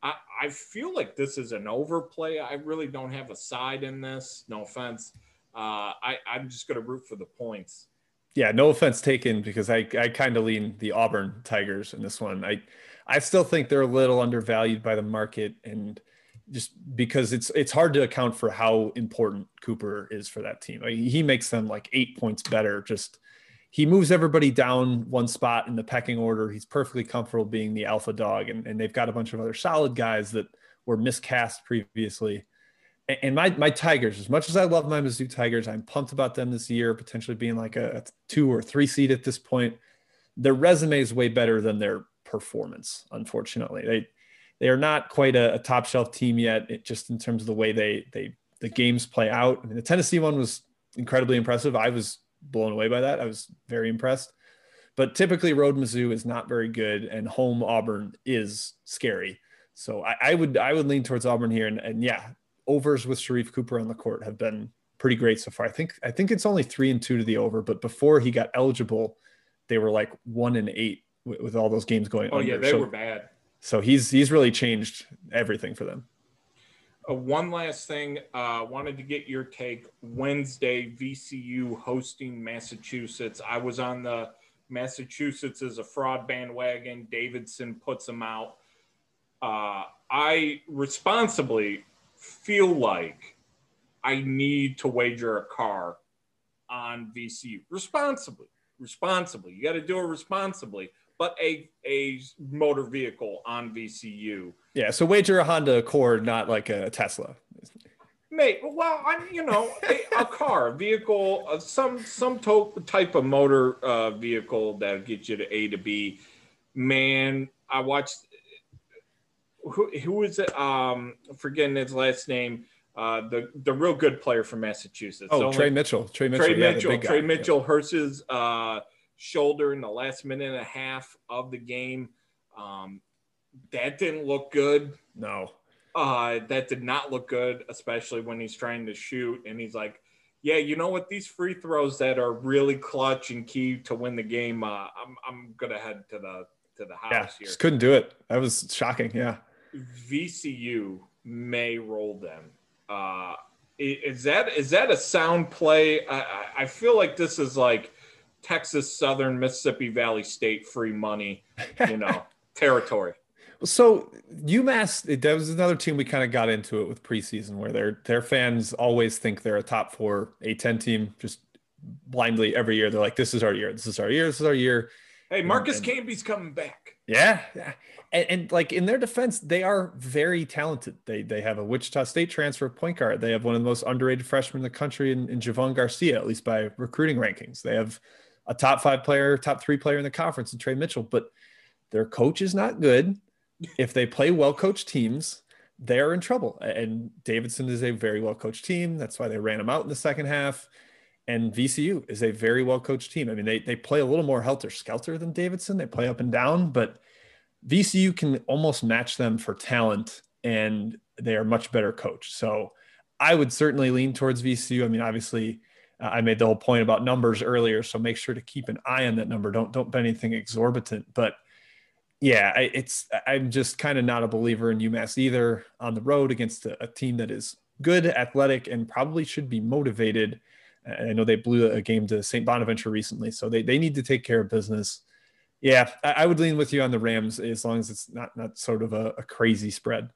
I, I feel like this is an overplay. I really don't have a side in this. No offense. Uh, I, I'm just going to root for the points. Yeah, no offense taken because I, I kind of lean the Auburn Tigers in this one. I I still think they're a little undervalued by the market and just because it's it's hard to account for how important Cooper is for that team. Mean, he makes them like eight points better. Just he moves everybody down one spot in the pecking order. He's perfectly comfortable being the alpha dog, and, and they've got a bunch of other solid guys that were miscast previously. And, my my Tigers, as much as I love my Mizzou Tigers, I'm pumped about them this year, potentially being like a, a two or three seed at this point. Their resume is way better than their performance. Unfortunately, they they are not quite a, a top shelf team yet. It, just in terms of the way they they the games play out. I mean, the Tennessee one was incredibly impressive. I was blown away by that. I was very impressed. But typically, road Mizzou is not very good, and home Auburn is scary. So I, I would I would lean towards Auburn here, and, and yeah, overs with Sharife Cooper on the court have been pretty great so far. I think I think it's only three and two to the over, but before he got eligible, they were like one and eight with, with all those games going. Oh under. yeah, they so, were bad. So he's he's really changed everything for them. Uh, one last thing, uh, wanted to get your take. Wednesday, VCU hosting Massachusetts. I was on the Massachusetts as a fraud bandwagon. Davidson puts them out. Uh, I responsibly feel like I need to wager a car on VCU responsibly. Responsibly, you got to do it responsibly but a a motor vehicle on VCU. Yeah, so wager a Honda Accord, not like a Tesla. Mate, well, I'm you know a, a car, a vehicle, uh, some some to- type of motor uh, vehicle that gets you to A to B. Man, I watched. Who who is it? Um, forgetting his last name. Uh, the the real good player from Massachusetts. Oh, Only, Tre Mitchell. Tre Mitchell. Tre yeah, Mitchell. Tre Mitchell. Yeah. Hurts uh, shoulder in the last minute and a half of the game. Um, that didn't look good. No. Uh, that did not look good, especially when he's trying to shoot and he's like, Yeah, you know what? These free throws that are really clutch and key to win the game. Uh, I'm I'm gonna head to the to the house Yeah, here. just couldn't do it. That was shocking. Yeah. VCU may roll them. Uh, is that is that a sound play? I, I- feel like this is like Texas Southern Mississippi Valley State free money, you know, territory. So UMass, that was another team we kind of got into it with preseason, where their their fans always think they're a top four A10 team, just blindly every year. They're like, "This is our year. This is our year. This is our year." Hey, Marcus and- Camby's coming back. Yeah, yeah. And, and like in their defense, they are very talented. They they have a Wichita State transfer point guard. They have one of the most underrated freshmen in the country in, in Javohn Garcia, at least by recruiting rankings. They have a top five player, top three player in the conference, in Tre Mitchell. But their coach is not good. If they play well coached teams, they're in trouble. And Davidson is a very well coached team. That's why they ran him out in the second half. And VCU is a very well coached team. I mean, they they play a little more helter skelter than Davidson. They play up and down, but VCU can almost match them for talent, and they are much better coached. So I would certainly lean towards VCU. I mean, obviously, uh, I made the whole point about numbers earlier, so make sure to keep an eye on that number. Don't don't bet anything exorbitant, but yeah, I, it's I'm just kind of not a believer in UMass either on the road against a, a team that is good, athletic, and probably should be motivated. I know they blew a game to St. Bonaventure recently, so they, they need to take care of business. Yeah, I, I would lean with you on the Rams as long as it's not not sort of a, a crazy spread.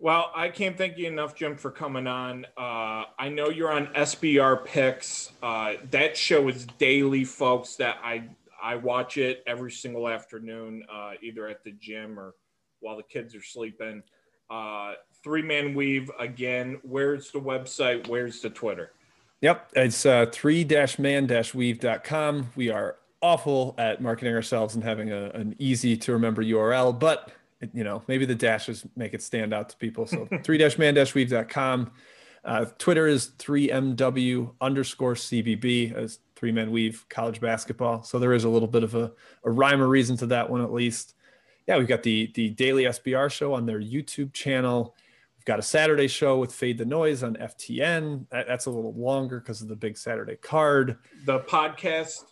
Well, I can't thank you enough, Jim, for coming on. Uh, I know you're on SBR Picks. Uh, that show is daily, folks. That I I watch it every single afternoon, uh, either at the gym or while the kids are sleeping. Uh, Three man weave again. Where's the website? Where's the Twitter? Yep, it's uh, three-man-weave.com. We are awful at marketing ourselves and having a, an easy to remember URL, but you know maybe the dashes make it stand out to people. So three dash man dash weave.com. Uh, Twitter is 3MW underscore CBB as three men weave college basketball. So there is a little bit of a, a rhyme or reason to that one at least. Yeah, we've got the the daily SBR show on their YouTube channel. We've got a Saturday show with Fade the Noise on FTN. That, that's a little longer because of the big Saturday card. The podcast.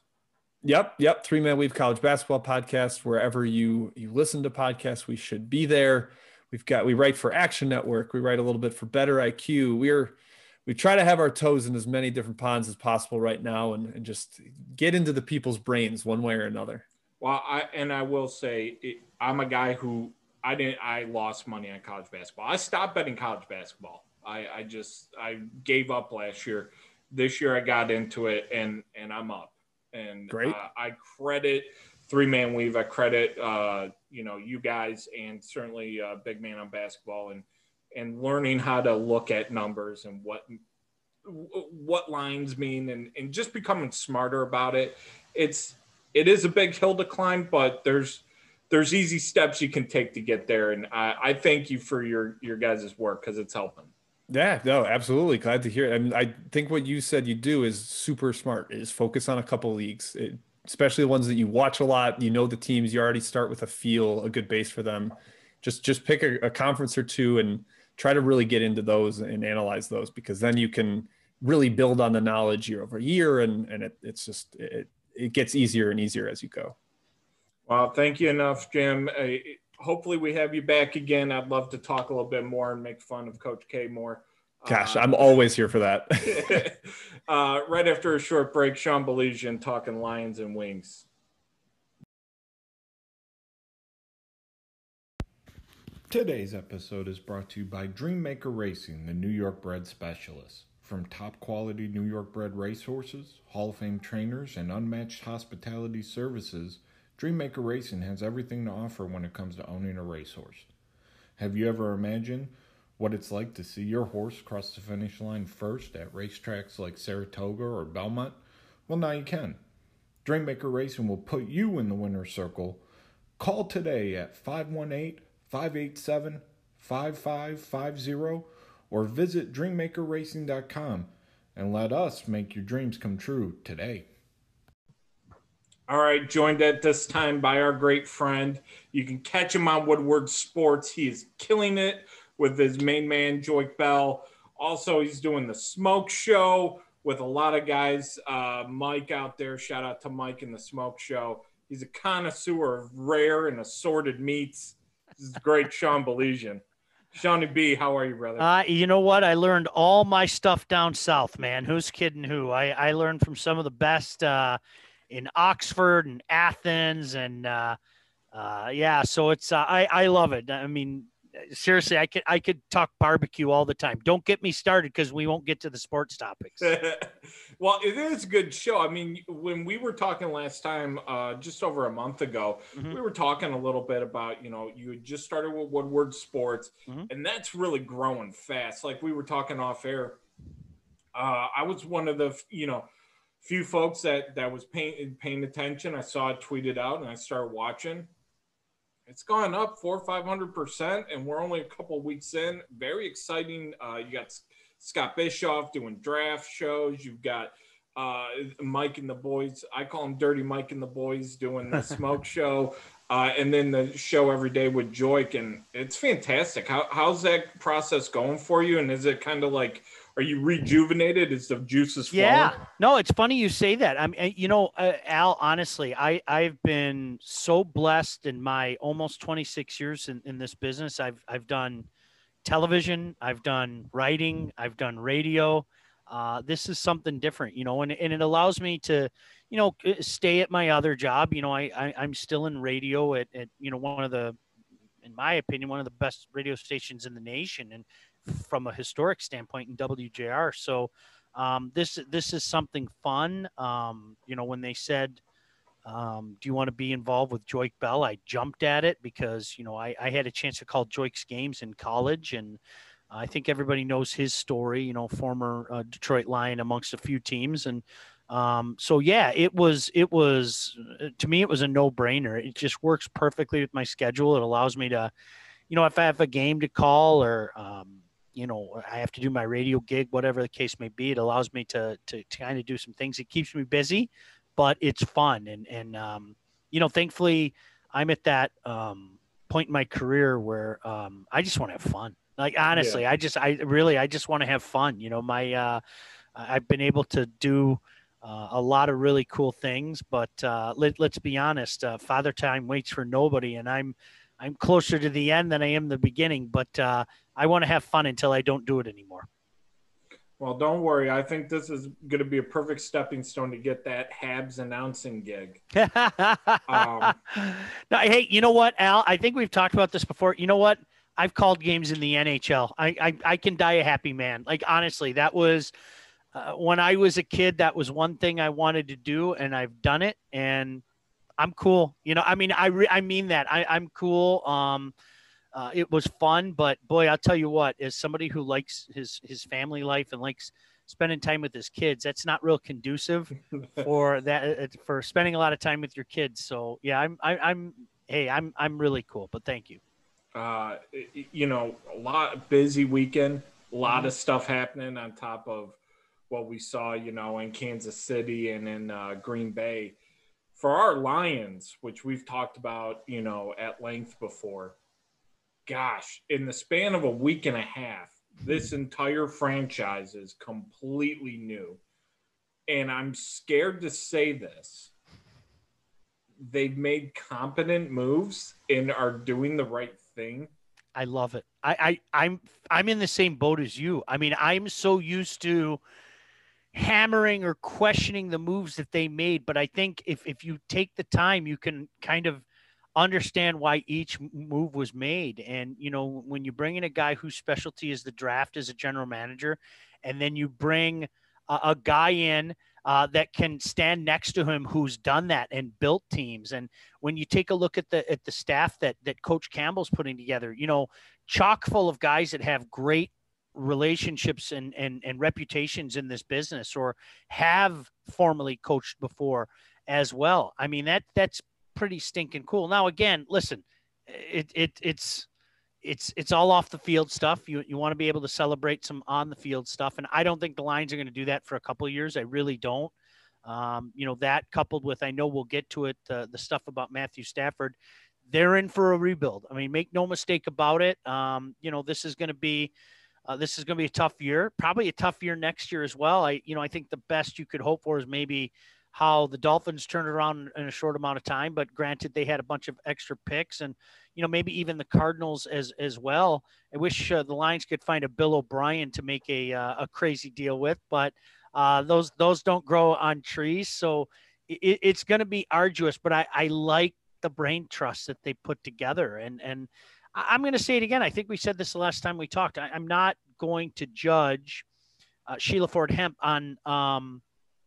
Yep, yep. Three Man Weave College Basketball Podcast. Wherever you you listen to podcasts, we should be there. We've got we write for Action Network. We write a little bit for Better IQ. We're we try to have our toes in as many different ponds as possible right now, and, and just get into the people's brains one way or another. Well, I and I will say it, I'm a guy who I didn't I lost money on college basketball. I stopped betting college basketball. I, I just I gave up last year. This year I got into it and and I'm up. And Great. Uh, I credit three man weave. I credit uh, you know you guys and certainly uh, big man on basketball and and learning how to look at numbers and what what lines mean and, and just becoming smarter about it. It's it is a big hill to climb, but there's there's easy steps you can take to get there. And I, I thank you for your your guys' work because it's helping. Yeah, no, absolutely. Glad to hear it. I mean, I think what you said you do is super smart. Is focus on a couple leagues, it, especially the ones that you watch a lot. You know the teams. You already start with a feel, a good base for them. Just just pick a, a conference or two and try to really get into those and analyze those because then you can really build on the knowledge year over year, and and it, it's just it it gets easier and easier as you go. Well, thank you enough, Jim. Uh, hopefully, we have you back again. I'd love to talk a little bit more and make fun of Coach K more. Gosh, Uh, I'm always here for that. uh, right after a short break, Sean Baligian talking Lions and Wings. Today's episode is brought to you by Dreammaker Racing, the New York bred specialist. From top quality New York bred racehorses, Hall of Fame trainers, and unmatched hospitality services, Dreammaker Racing has everything to offer when it comes to owning a racehorse. Have you ever imagined what it's like to see your horse cross the finish line first at racetracks like Saratoga or Belmont? Well, now you can. Dreammaker Racing will put you in the winner's circle. Call today at 518 587 5550 or visit dreammakerracing.com and let us make your dreams come true today. All right, joined at this time by our great friend. You can catch him on Woodward Sports. He is killing it with his main man, Joique Bell. Also, he's doing the Smoke Show with a lot of guys. Uh, Mike out there, shout out to Mike in the Smoke Show. He's a connoisseur of rare and assorted meats. This is great, Sean Baligian. Shawnee B, how are you, brother? Uh, you know what? I learned all my stuff down south, man. Who's kidding who? I, I learned from some of the best uh, in Oxford and Athens, and uh, uh, yeah. So it's uh, I I love it. I mean, seriously, I could I could talk barbecue all the time. Don't get me started because we won't get to the sports topics. well, it is a good show. I mean, when we were talking last time, uh, just over a month ago, mm-hmm. we were talking a little bit about you know you had just started with Woodward Sports, mm-hmm. and that's really growing fast. Like we were talking off air. Uh, I was one of the you know few folks that that was paying paying attention. I saw it tweeted out, and I started watching it's gone up four or five hundred percent, and we're only a couple weeks in. Very exciting. Uh, you got Scott Bischoff doing draft shows. You've got uh, Mike and the boys. I call him Dirty Mike and the boys doing the smoke show, uh, and then the show every day with Joique, and it's fantastic. How, how's that process going for you? And is it kind of like are you rejuvenated? Is the juices flowing? Yeah. No, it's funny you say that. I mean, you know, uh, Al, honestly, I, I've been so blessed in my almost 26 years in, in this business. I've, I've done television, I've done writing, I've done radio. Uh, this is something different, you know, and, and it allows me to, you know, uh, stay at my other job. You know, I, I I'm still in radio at, at, you know, one of the, in my opinion, one of the best radio stations in the nation. And from a historic standpoint in WJR. So um, this this is something fun. Um, you know, when they said, um, "Do you want to be involved with Joique Bell?" I jumped at it because you know I, I had a chance to call Joique's games in college, and I think everybody knows his story. You know, former uh, Detroit Lion amongst a few teams, and um, so yeah, it was it was to me it was a no brainer. It just works perfectly with my schedule. It allows me to, you know, if I have a game to call or um, you know I have to do my radio gig, whatever the case may be. It allows me to to, to kind of do some things. It keeps me busy, but it's fun and and um, you know thankfully I'm at that um, point in my career where um, I just want to have fun. Like honestly, yeah. I just I really I just want to have fun. You know my uh, I've been able to do. Uh, a lot of really cool things, but uh, let, us be honest. Uh, Father Time waits for nobody, and I'm I'm closer to the end than I am the beginning. But uh, I want to have fun until I don't do it anymore. Well, don't worry. I think this is going to be a perfect stepping stone to get that Habs announcing gig. um, no, hey, you know what, Al? I think we've talked about this before. You know what? I've called games in the NHL. I I, I can die a happy man. Like honestly, that was uh, when I was a kid. That was one thing I wanted to do, and I've done it. And I'm cool. You know, I mean, I re- I mean that. I I'm cool. Um, uh, it was fun, but boy, I'll tell you what, as somebody who likes his his family life and likes spending time with his kids, that's not real conducive for that uh, for spending a lot of time with your kids. So yeah, I'm I, am i am hey, I'm I'm really cool, but thank you. Uh, you know, a lot busy weekend, a lot mm-hmm. of stuff happening on top of what we saw, you know, in Kansas City and in uh, Green Bay. For our Lions, which we've talked about, you know, at length before, gosh, in the span of a week and a half, this entire franchise is completely new. And I'm scared to say this. They've made competent moves and are doing the right thing. I love it. I, I I'm I'm in the same boat as you. I mean, I'm so used to hammering or questioning the moves that they made, but I think if if you take the time, you can kind of understand why each move was made. And, you know, when you bring in a guy whose specialty is the draft as a general manager, and then you bring a, a guy in uh, that can stand next to him who's done that and built teams. And when you take a look at the at the staff that that Coach Campbell's putting together, you know, chock full of guys that have great relationships and, and, and reputations in this business or have formally coached before as well. I mean that that's pretty stinking cool. Now, again, listen, it, it it's it's it's all off the field stuff. You you want to be able to celebrate some on the field stuff, and I don't think the Lions are going to do that for a couple of years. I really don't. Um, you know that coupled with I know we'll get to it uh, the stuff about Matthew Stafford. They're in for a rebuild. I mean, make no mistake about it. Um, you know this is going to be uh, this is going to be a tough year, probably a tough year next year as well. I, you know, I think the best you could hope for is maybe how the Dolphins turned around in a short amount of time. But granted, they had a bunch of extra picks, and you know maybe even the Cardinals as as well. I wish uh, the Lions could find a Bill O'Brien to make a uh, a crazy deal with, but uh, those those don't grow on trees, so it, it's going to be arduous. But I, I like the brain trust that they put together, and and I'm going to say it again. I think we said this the last time we talked. I, am not going to judge uh, Sheila Ford Hamp on um,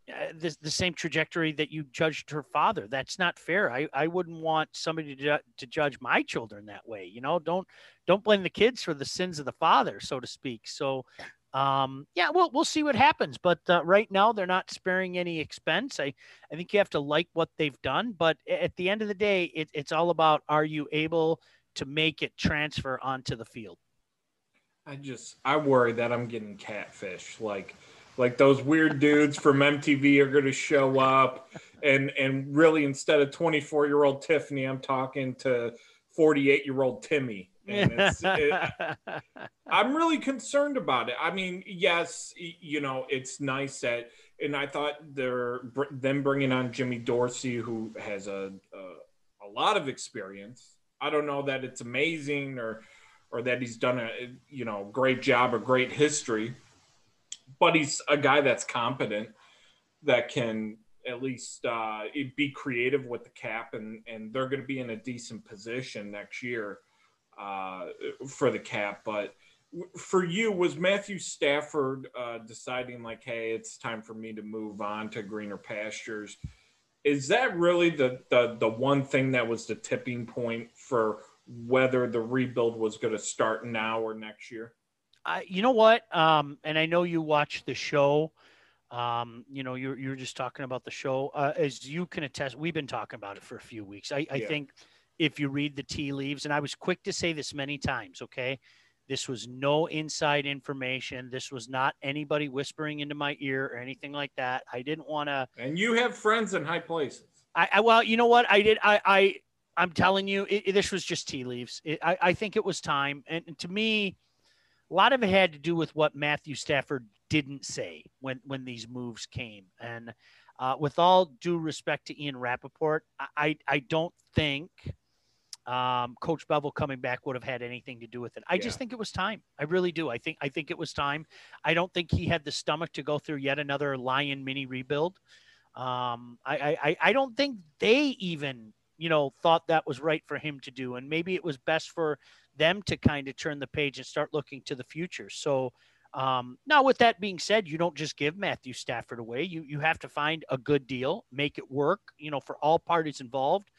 uh, the, the same trajectory that you judged her father. That's not fair. I, I wouldn't want somebody to, ju- to judge my children that way. You know, don't don't blame the kids for the sins of the father, so to speak. So, um, yeah, we'll we'll see what happens. But uh, right now, they're not sparing any expense. I I think you have to like what they've done. But at the end of the day, it, it's all about are you able to make it transfer onto the field. I just I worry that I'm getting catfish like like those weird dudes from MTV are going to show up. And and really instead of 24 year old Tiffany I'm talking to 48 year old Timmy. And it's, it, I'm really concerned about it. I mean, yes, you know, it's nice that, and I thought they're them bringing on Jimmy Dorsey, who has a, a, a lot of experience, I don't know that it's amazing or or that he's done a you know great job or great history, but he's a guy that's competent that can at least uh, be creative with the cap and and they're going to be in a decent position next year uh, for the cap. But for you, was Matthew Stafford uh, deciding like, hey, it's time for me to move on to greener pastures? is that really the, the the one thing that was the tipping point for whether the rebuild was going to start now or next year? Uh, you know what? Um, and I know you watch the show. Um, you know, you're you're just talking about the show. Uh, as you can attest, we've been talking about it for a few weeks. I, I yeah. think if you read the tea leaves, and I was quick to say this many times, okay, this was no inside information. This was not anybody whispering into my ear or anything like that. I didn't want to. And you have friends in high places. I, I well, you know what I did. I I I'm telling you, it, it, this was just tea leaves. It, I I think it was time, and to me, a lot of it had to do with what Matthew Stafford didn't say when when these moves came. And uh, with all due respect to Ian Rapoport, I I don't think um, Coach Bevell coming back would have had anything to do with it. I yeah. just think it was time. I really do. I think I think it was time. I don't think he had the stomach to go through yet another Lion mini rebuild. Um, I, I I don't think they even you know thought that was right for him to do, and maybe it was best for them to kind of turn the page and start looking to the future. So. Um, now, with that being said, you don't just give Matthew Stafford away. You you have to find a good deal, make it work, you know, for all parties involved.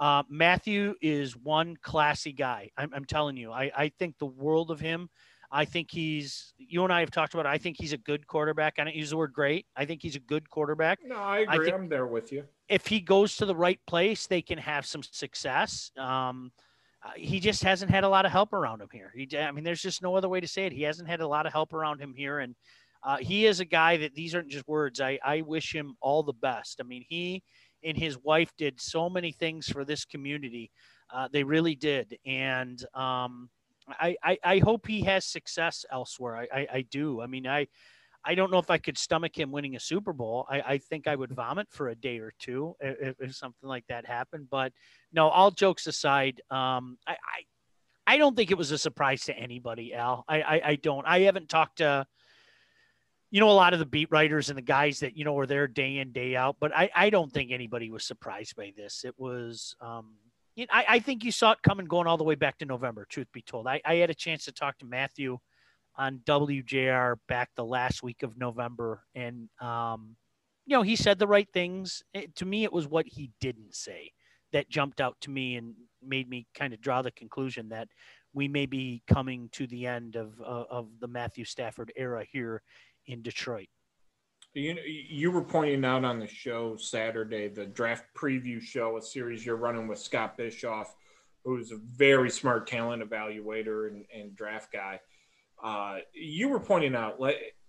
Uh, Matthew is one classy guy. I'm, I'm telling you, I, I think the world of him. I think he's, you and I have talked about it. I think he's a good quarterback. I don't use the word great. I think he's a good quarterback. No, I agree. I am there with you. If he goes to the right place, they can have some success. Um, uh, he just hasn't had a lot of help around him here. He, I mean, there's just no other way to say it. He hasn't had a lot of help around him here. And uh, he is a guy that these aren't just words. I, I wish him all the best. I mean, he and his wife did so many things for this community. Uh, they really did. And um, I, I, I, hope he has success elsewhere. I, I, I, do. I mean, I, I don't know if I could stomach him winning a Super Bowl. I, I think I would vomit for a day or two if, if something like that happened. But no, all jokes aside, um, I, I, I don't think it was a surprise to anybody, Al. I, I, I don't. I haven't talked to you know, a lot of the beat writers and the guys that, you know, are there day in, day out. But I, I don't think anybody was surprised by this. It was, um, you know, I, I think you saw it coming going all the way back to November, truth be told. I, I had a chance to talk to Matthew on WJR back the last week of November. And, um, you know, he said the right things. It, to me, it was what he didn't say that jumped out to me and made me kind of draw the conclusion that we may be coming to the end of, uh, of the Matthew Stafford era here in Detroit. You you were pointing out on the show Saturday, the draft preview show, a series you're running with Scott Bischoff, who's a very smart talent evaluator and, and draft guy. Uh, you were pointing out,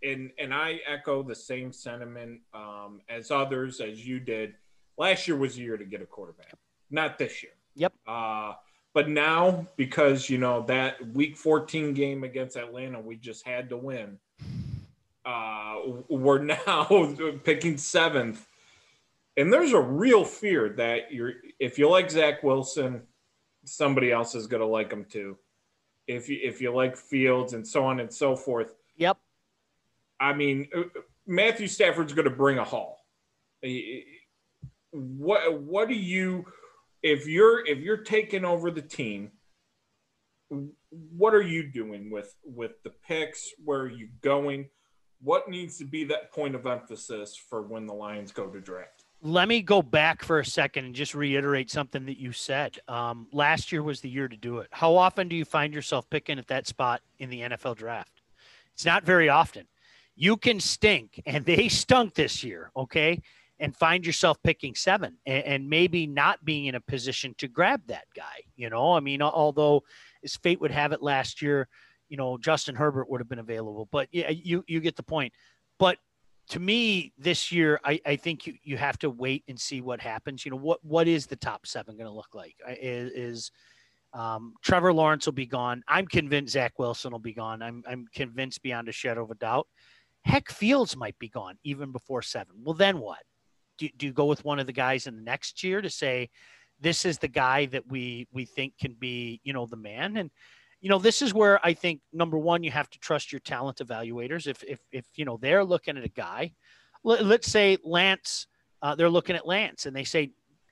and and I echo the same sentiment um, as others as you did. Last year was a year to get a quarterback, not this year. Yep. Uh, But now, because you know that Week 14 game against Atlanta, we just had to win. Uh, we're now picking seventh, and there's a real fear that you're if you like Zach Wilson, somebody else is going to like him too. If you if you like Fields and so on and so forth. Yep. I mean, uh, Matthew Stafford's going to bring a haul. What what do you if you're if you're taking over the team? What are you doing with with the picks? Where are you going? What needs to be that point of emphasis for when the Lions go to draft? Let me go back for a second and just reiterate something that you said. Um, last year was the year to do it. How often do you find yourself picking at that spot in the NFL draft? It's not very often. You can stink, and they stunk this year, okay? And find yourself picking seven and, and maybe not being in a position to grab that guy. You know, I mean, although as fate would have it last year, you know, Justin Herbert would have been available. But yeah, you you get the point. But to me this year I, I think you, you have to wait and see what happens. You know what what is the top seven going to look like? Is, is um, trevor lawrence will be gone. I'm convinced zach wilson will be gone. I'm, I'm convinced beyond a shadow of a doubt. Heck fields might be gone even before seven. Well then what? Do, do you go with one of the guys in the next year to say this is the guy that we we think can be you know the man? And you know, this is where I think number one, you have to trust your talent evaluators. If if if you know they're looking at a guy, let, us say Lance, uh, they're looking at Lance and they say,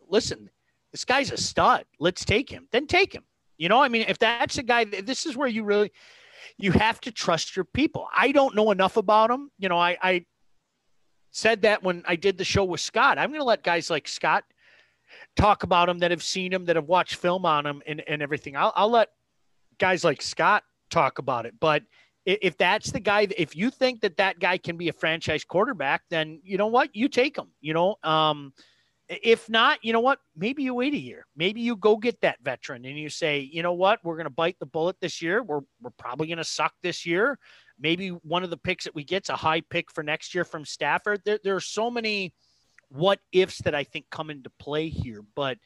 "Listen, this guy's a stud. Let's take him." Then take him. You know, I mean, if that's a guy, this is where you really you have to trust your people. I don't know enough about him. You know, I, I said that when I did the show with Scott. I'm going to let guys like Scott talk about him that have seen him, that have watched film on him, and, and everything. I'll, I'll let guys like Scott talk about it. But if that's the guy, if you think that that guy can be a franchise quarterback, then you know what, you take him. You know, um, if not, you know what, maybe you wait a year. Maybe you go get that veteran and you say, you know what, we're going to bite the bullet this year. We're we're probably going to suck this year. Maybe one of the picks that we get's a high pick for next year from Stafford. There, there are so many what ifs that I think come into play here, but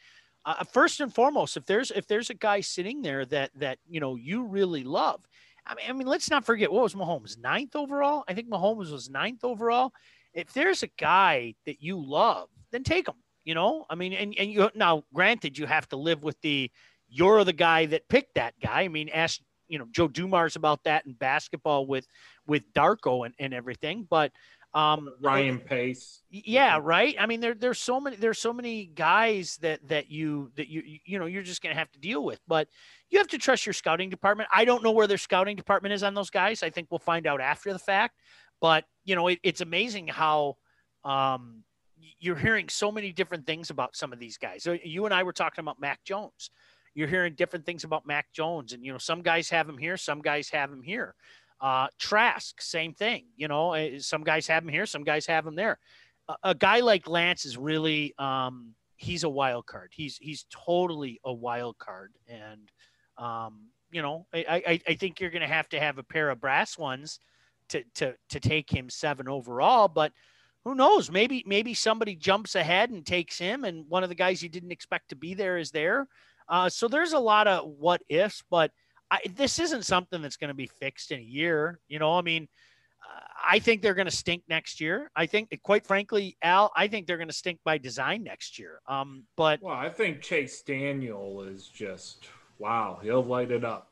uh, first and foremost, if there's if there's a guy sitting there that that you know you really love, I mean, I mean, let's not forget what was Mahomes ninth overall. I think Mahomes was ninth overall. If there's a guy that you love, then take him. You know, I mean, and and you now granted you have to live with the you're the guy that picked that guy. I mean, ask you know Joe Dumars about that in basketball with with Darko and, and everything, but um, Ryan Pace. Yeah, right. I mean, there there's so many there's so many guys that that you that you you know you're just gonna have to deal with. But you have to trust your scouting department. I don't know where their scouting department is on those guys. I think we'll find out after the fact. But you know, it, it's amazing how um, you're hearing so many different things about some of these guys. So you and I were talking about Mac Jones. You're hearing different things about Mac Jones, and you know, some guys have him here, some guys have him here. Uh, Trask, same thing. You know, eh, some guys have him here, some guys have him there. A, a guy like Lance is really, um, he's a wild card. He's he's totally a wild card, and um, you know, I, I, I think you're going to have to have a pair of brass ones to to to take him seven overall, but. Who knows? Maybe maybe somebody jumps ahead and takes him, and one of the guys you didn't expect to be there is there. Uh, so there's a lot of what ifs, but I, this isn't something that's going to be fixed in a year. You know, I mean, uh, I think they're going to stink next year. I think, quite frankly, Al, I think they're going to stink by design next year. Um, but well, I think Chase Daniel is just wow. He'll light it up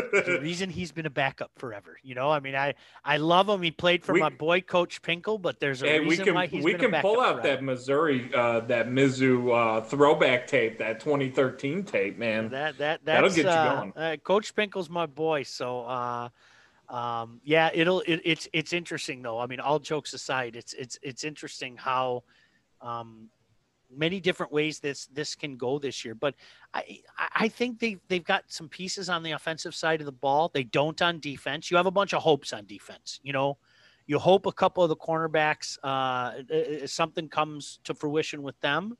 the reason he's been a backup forever. You know, I mean, I I love him. He played for we, my boy Coach Pinkel, but there's a reason we can, why he's we can pull out forever. that Missouri uh, that Mizzou uh, throwback tape, that 2013 tape, man. That that that'll get you uh, going. Uh, Coach Pinkel's my boy, so. uh um, yeah, it'll it, it's it's interesting though. I mean, all jokes aside, it's it's it's interesting how um, many different ways this this can go this year. But I I think they they've got some pieces on the offensive side of the ball. They don't on defense. You have a bunch of hopes on defense. You know, you hope a couple of the cornerbacks uh, something comes to fruition with them.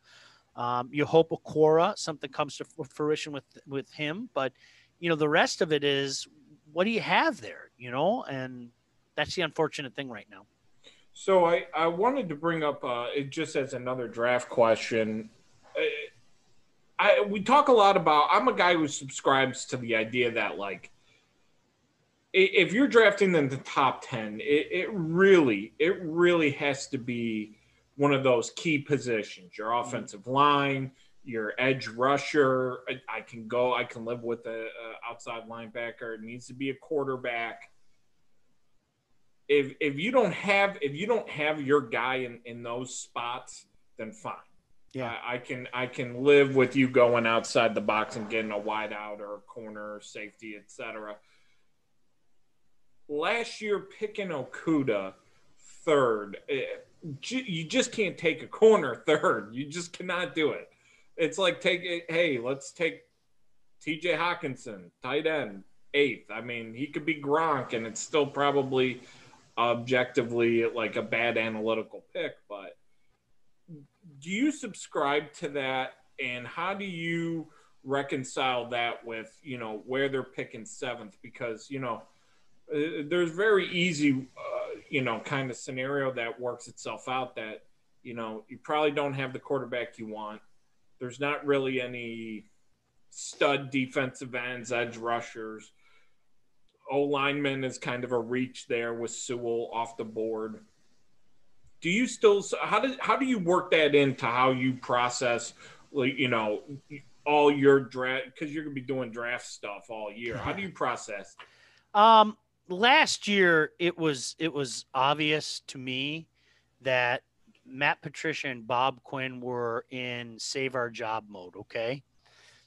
Um, you hope Okwara something comes to fruition with with him. But you know, the rest of it is what do you have there? You know, and that's the unfortunate thing right now. So I, I wanted to bring up uh, it just as another draft question. Uh, I we talk a lot about. I'm a guy who subscribes to the idea that like if you're drafting in the top 10 it, it really it really has to be one of those key positions your mm-hmm. offensive line your edge rusher I, I can go i can live with a, a, outside linebacker it needs to be a quarterback if if you don't have if you don't have your guy in in those spots then fine yeah I, I can i can live with you going outside the box and getting a wide out or a corner or safety etc last year picking Okudah third, eh, you just can't take a corner third. You just cannot do it. It's like take it. Hey, let's take T.J. Hockenson, tight end, eighth. I mean, he could be Gronk, and it's still probably objectively like a bad analytical pick. But do you subscribe to that? And how do you reconcile that with you know where they're picking seventh? Because you know uh, there's very easy, uh, you know, kind of scenario that works itself out that, you know, you probably don't have the quarterback you want. There's not really any stud defensive ends, edge rushers. O lineman is kind of a reach there with Sewell off the board. Do you still how do how do you work that into how you process, like you know, all your draft because you're gonna be doing draft stuff all year? How do you process? Um, last year it was it was obvious to me that Matt Patricia and Bob Quinn were in save our job mode. Okay.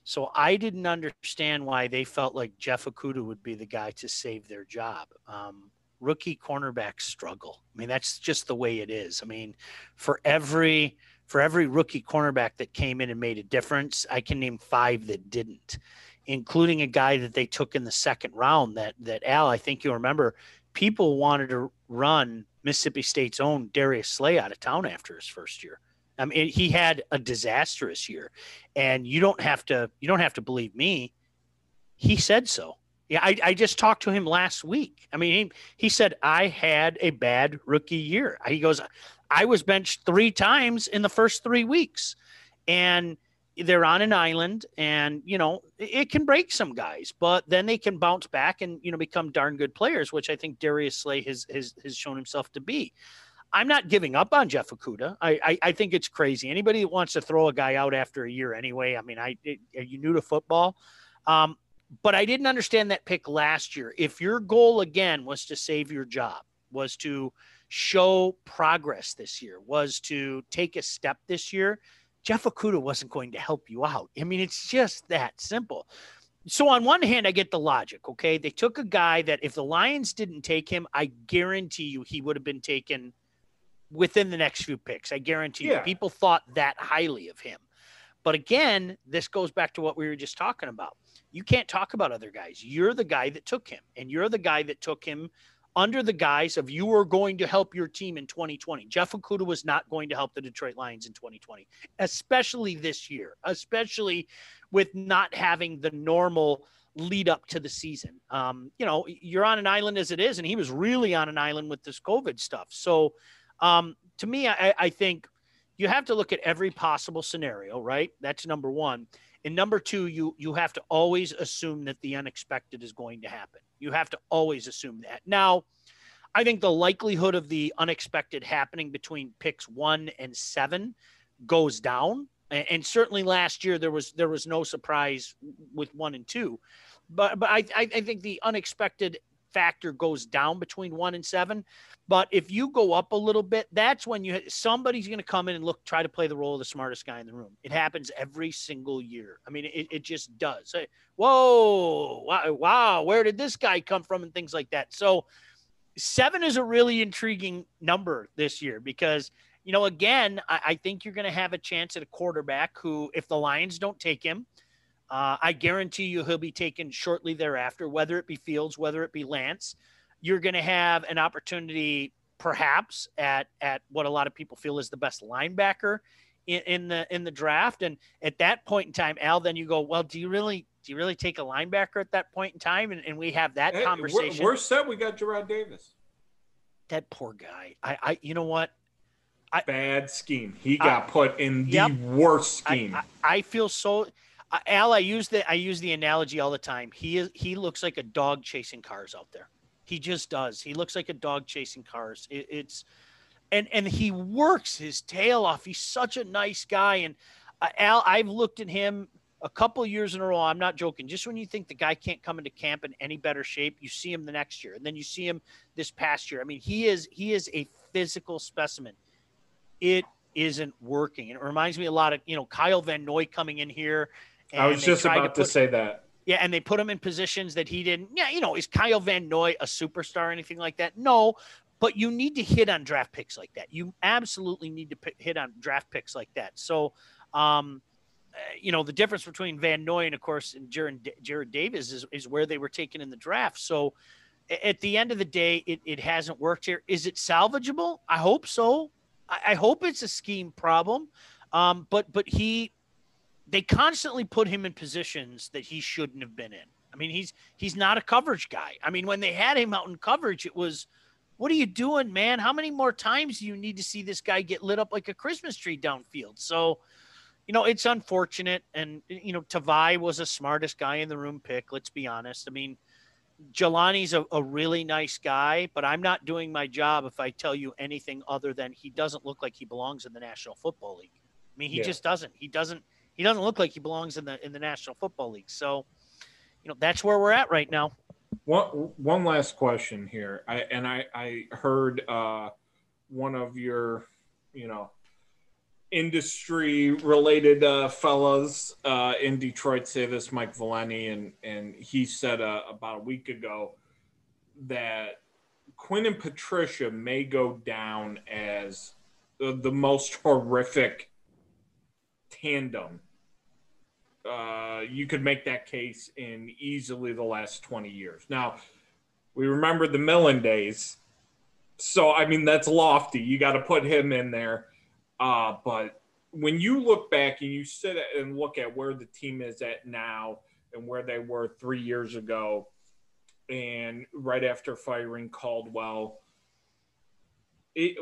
So I didn't understand why they felt like Jeff Okudah would be the guy to save their job. Um, rookie cornerbacks struggle. I mean, that's just the way it is. I mean, for every for every rookie cornerback that came in and made a difference, I can name five that didn't including a guy that they took in the second round that that Al, I think you remember, people wanted to run Mississippi State's own Darius Slay out of town after his first year. I mean, he had a disastrous year, and you don't have to you don't have to believe me. He said so. Yeah, I, I just talked to him last week. I mean, he, he said I had a bad rookie year. He goes, I was benched three times in the first three weeks, and they're on an island and you know it can break some guys but then they can bounce back and you know become darn good players which i think darius slay has has, has shown himself to be i'm not giving up on jeff okudah I, I, I think it's crazy anybody that wants to throw a guy out after a year anyway i mean i it, are you new to football um, but i didn't understand that pick last year if your goal again was to save your job was to show progress this year was to take a step this year Jeff Okudah wasn't going to help you out. I mean, it's just that simple. So on one hand, I get the logic. Okay, they took a guy that if the Lions didn't take him, I guarantee you he would have been taken within the next few picks. I guarantee yeah. you, people thought that highly of him. But again, this goes back to what we were just talking about. You can't talk about other guys. You're the guy that took him, and you're the guy that took him under the guise of you are going to help your team in 2020. Jeff Okudah was not going to help the Detroit Lions in 2020, especially this year, especially with not having the normal lead up to the season. Um, you know, you're on an island as it is, and he was really on an island with this COVID stuff. So, um, to me, I, I think you have to look at every possible scenario, right? That's number one. And number two, you you have to always assume that the unexpected is going to happen. You have to always assume that. Now, I think the likelihood of the unexpected happening between picks one and seven goes down. And, certainly last year there was there was no surprise with one and two. But but I, I think the unexpected factor goes down between one and seven. But if you go up a little bit, that's when you somebody's going to come in and look, try to play the role of the smartest guy in the room. It happens every single year. I mean, it, it just does. Whoa, wow, wow, where did this guy come from, and things like that. So, seven is a really intriguing number this year because you know, again, I, I think you're going to have a chance at a quarterback who, if the Lions don't take him, uh, I guarantee you he'll be taken shortly thereafter, whether it be Fields, whether it be Lance you're going to have an opportunity perhaps at at what a lot of people feel is the best linebacker in, in, the in the draft and at that point in time al then you go well do you really do you really take a linebacker at that point in time and, and we have that hey, conversation we're, we're, set we got Jarrad Davis that poor guy I I you know what I, bad scheme. He got I, put in the yep. worst scheme. I, I, feel so. Al, I use the I use the analogy all the time. He is he looks like a dog chasing cars out there. He just does. He looks like a dog chasing cars. It, it's and and he works his tail off. He's such a nice guy. And uh, Al, I've looked at him a couple years in a row. I'm not joking. Just when you think the guy can't come into camp in any better shape, you see him the next year, and then you see him this past year. I mean, he is he is a physical specimen. It isn't working. And it reminds me a lot of you know Kyle Van Noy coming in here. I was just about to, put, to say that. Yeah, and they put him in positions that he didn't. Yeah, you know, is Kyle Van Noy a superstar or anything like that? No, but you need to hit on draft picks like that. You absolutely need to hit on draft picks like that. So, um, uh, you know, the difference between Van Noy and, of course, and Jared, Jarrad Davis is, is where they were taken in the draft. So, at the end of the day, it, it hasn't worked here. Is it salvageable? I hope so. I, I hope it's a scheme problem. Um, but but he, they constantly put him in positions that he shouldn't have been in. I mean, he's he's not a coverage guy. I mean, when they had him out in coverage, it was what are you doing, man? How many more times do you need to see this guy get lit up like a Christmas tree downfield? So, you know, it's unfortunate. And, you know, Tavai was the smartest guy in the room pick. Let's be honest. I mean, Jahlani's a, a really nice guy, but I'm not doing my job if I tell you anything other than he doesn't look like he belongs in the National Football League. I mean, he yeah. just doesn't. He doesn't. He doesn't look like he belongs in the in the National Football League. So, you know, that's where we're at right now. One one last question here. I and I I heard uh, one of your you know industry related uh, fellas uh, in Detroit say this, Mike Valenti, and and he said uh, about a week ago that Quinn and Patricia may go down as the, the most horrific tandem uh, you could make that case in easily the last 20 years. Now, we remember the Millen days. So, I mean, that's lofty. You got to put him in there. Uh, but when you look back and you sit and look at where the team is at now and where they were three years ago, and right after firing Caldwell, it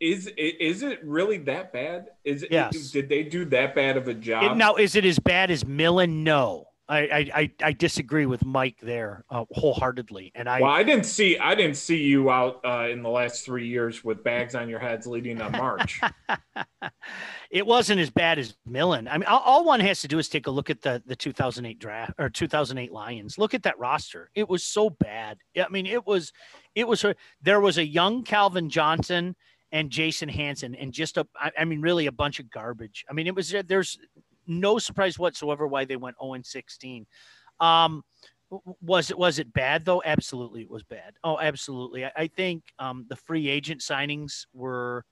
is is it really that bad? Is it, yes. did they do that bad of a job? It, now, is it as bad as Millen? No. I, I, I disagree with Mike there uh, wholeheartedly, and I. Well, I didn't see I didn't see you out uh, in the last three years with bags on your heads leading on March. it wasn't as bad as Millen. I mean, all, all, one has to do is take a look at the the 2008 draft or 2008 Lions. Look at that roster. It was so bad. I mean, it was, it was. There was a young Calvin Johnson and Jason Hanson and just a, I mean, really a bunch of garbage. I mean, it was, there's no surprise whatsoever why they went 0 and 16. Um, was it was it bad though? Absolutely, it was bad. Oh, absolutely. I, I think um, the free agent signings were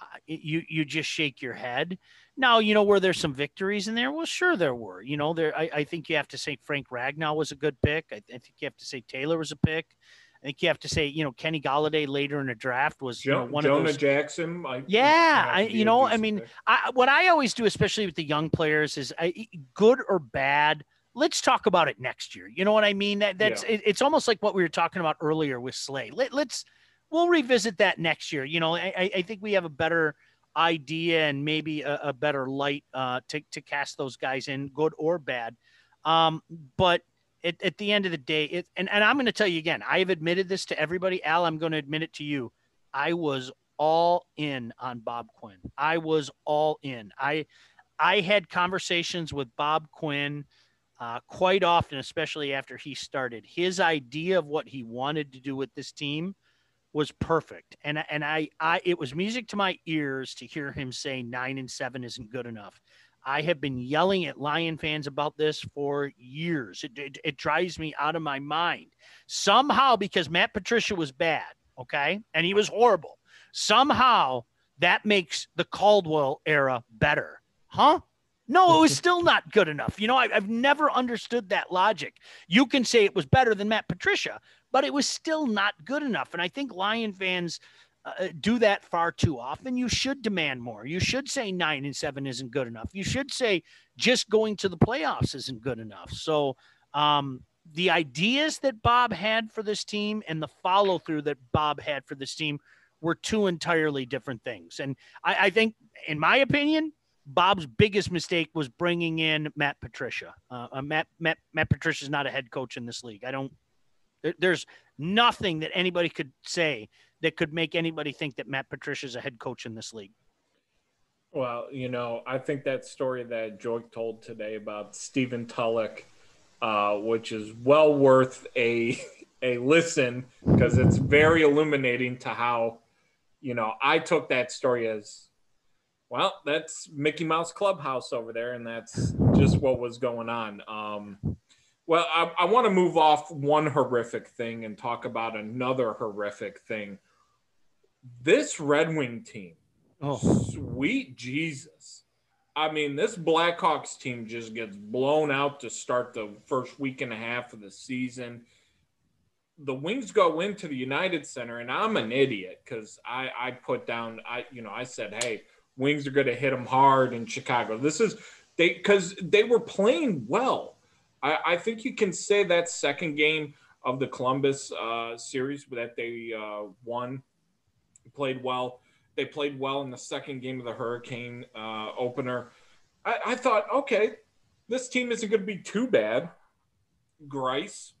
uh, you you just shake your head. Now you know were there some victories in there? Well, sure there were. You know there. I, I think you have to say Frank Ragnow was a good pick. I, I think you have to say Taylor was a pick. I think you have to say, you know, Kenny Golladay later in the draft was jo- you know, one Jonah of those. Jackson. I, yeah, I, you know, I mean, I, what I always do, especially with the young players, is I, good or bad. Let's talk about it next year. You know what I mean? That that's yeah. it, it's almost like what we were talking about earlier with Slay. Let, let's we'll revisit that next year. You know, I, I think we have a better idea and maybe a, a better light uh, to to cast those guys in, good or bad. Um, but at, at the end of the day, it, and, and I'm going to tell you again, I've admitted this to everybody. Al, I'm going to admit it to you. I was all in on Bob Quinn. I was all in. I, I had conversations with Bob Quinn uh, quite often, especially after he started. His idea of what he wanted to do with this team was perfect, and and I, I it was music to my ears to hear him say nine and seven isn't good enough. I have been yelling at Lion fans about this for years. It, it, it, drives me out of my mind. Somehow, because Matt Patricia was bad, okay, and he was horrible, somehow that makes the Caldwell era better. Huh? No, it was still not good enough. You know, I, I've never understood that logic. You can say it was better than Matt Patricia, but it was still not good enough. And I think Lion fans uh, do that far too often. You should demand more. You should say nine and seven isn't good enough. You should say just going to the playoffs isn't good enough. So, um, the ideas that Bob had for this team and the follow through that Bob had for this team were two entirely different things. And I, I think, in my opinion, Bob's biggest mistake was bringing in Matt Patricia. Uh, uh Matt, Matt Matt Patricia is not a head coach in this league. I don't. There, there's nothing that anybody could say that could make anybody think that Matt Patricia is a head coach in this league. Well, you know, I think that story that Joy told today about Stephen Tulloch, uh, which is well worth a a listen because it's very illuminating to how, you know, I took that story as, well, that's Mickey Mouse Clubhouse over there, and that's just what was going on. Um, well, I, I want to move off one horrific thing and talk about another horrific thing. This Red Wing team Oh, sweet Jesus. I mean, this Blackhawks team just gets blown out to start the first week and a half of the season. The Wings go into the United Center, and I'm an idiot because I, I put down, I you know, I said, hey, Wings are going to hit them hard in Chicago. This is they because they were playing well. I, I think you can say that second game of the Columbus uh, series that they uh, won played well they played well in the second game of the Hurricane uh, opener. I, I thought, okay, this team isn't going to be too bad. Greiss,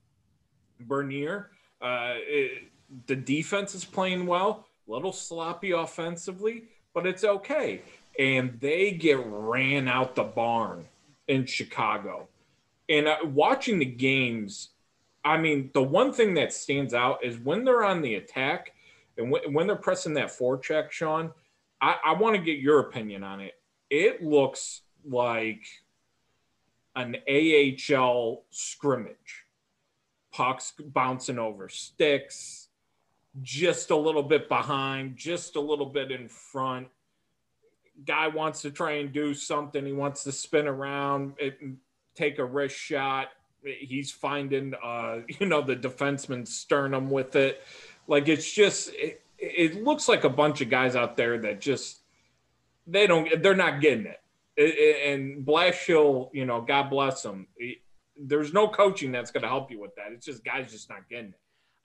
Bernier, uh, it, the defense is playing well, a little sloppy offensively, but it's okay. And they get ran out the barn in Chicago. And uh, watching the games, I mean, the one thing that stands out is when they're on the attack, and w- when they're pressing that forecheck, Sean, I, I want to get your opinion on it. It looks like an AHL scrimmage. Pucks bouncing over sticks, just a little bit behind, just a little bit in front. Guy wants to try and do something. He wants to spin around, and take a wrist shot. He's finding, uh, you know, the defenseman sternum with it. Like it's just it, it looks like a bunch of guys out there that just they don't they're not getting it. and Blashill, you know, God bless him. There's no coaching that's going to help you with that. It's just guys just not getting it.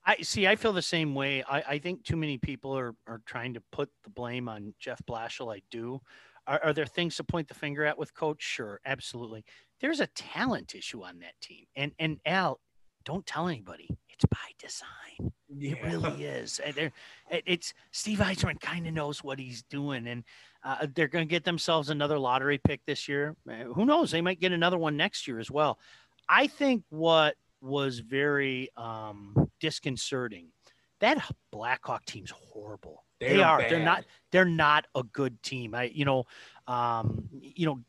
I see. I feel the same way. I, I think too many people are, are trying to put the blame on Jeff Blashill. I do. Are, are, there things to point the finger at with coach? Sure, absolutely. There's a talent issue on that team, and and Al, don't tell anybody. It's by design. Yeah. It really is. And it's Steve Yzerman kind of knows what he's doing, and uh, they're going to get themselves another lottery pick this year. Uh, who knows? They might get another one next year as well. I think what was very um, disconcerting that Blackhawk team's horrible. They're they are. Bad. They're not. They're not a good team. I, you know, um, you know,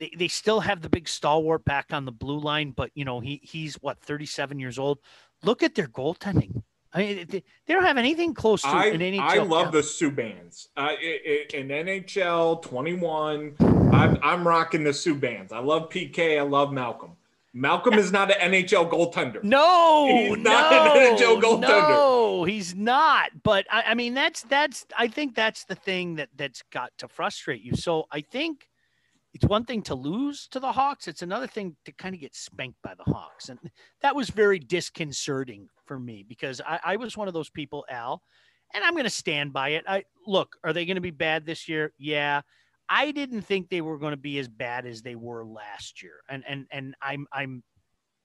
they, they still have the big stalwart back on the blue line, but you know he he's what 37 years old. Look at their goaltending. I mean, they, they don't have anything close to I, an NHL. I love yeah. the Subbans. Uh, in NHL 21, I'm, I'm rocking the Subbans. I love PK. I love Malcolm. Malcolm is not an NHL goaltender. No, he's not no, an NHL goaltender. No, he's not. But I, I mean, that's that's. I think that's the thing that that's got to frustrate you. So I think it's one thing to lose to the Hawks. It's another thing to kind of get spanked by the Hawks. And that was very disconcerting for me because I, I was one of those people, Al, and I'm going to stand by it. I look, are they going to be bad this year? Yeah. I didn't think they were going to be as bad as they were last year. And, and, and I'm, I'm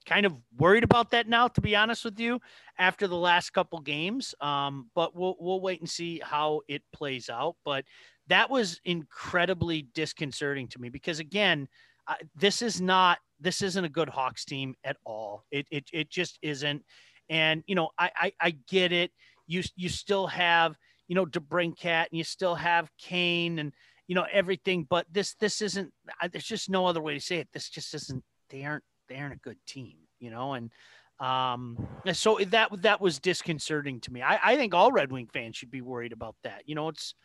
kind of worried about that now, to be honest with you, after the last couple games. Um, but we'll, we'll wait and see how it plays out. But that was incredibly disconcerting to me because again, uh, this is not this isn't a good Hawks team at all. It it it just isn't. And you know, I I, I get it. You you still have you know DeBrincat and you still have Kane and you know everything, but this this isn't. There's just no other way to say it. This just isn't. They aren't they aren't a good team. You know, and um so that that was disconcerting to me. I I think all Red Wing fans should be worried about that. You know, it's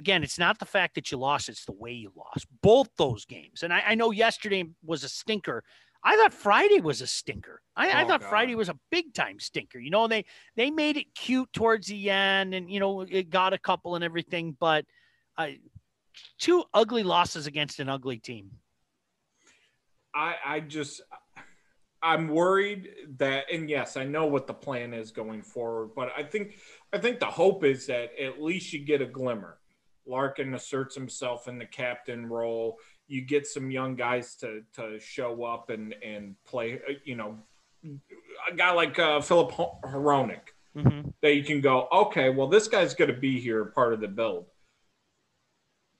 again, it's not the fact that you lost, it's the way you lost. Both those games. And I, I know yesterday was a stinker. I thought Friday was a stinker. I, oh, I thought God. Friday was a big time stinker. You know, they they made it cute towards the end, and you know it got a couple and everything, but uh, two ugly losses against an ugly team. I I just I'm worried that, and yes, I know what the plan is going forward, but I think I think the hope is that at least you get a glimmer. Larkin asserts himself in the captain role. You get some young guys to to show up and and play. You know, a guy like uh, Filip Hronek mm-hmm. that you can go, okay, well, this guy's going to be here, part of the build.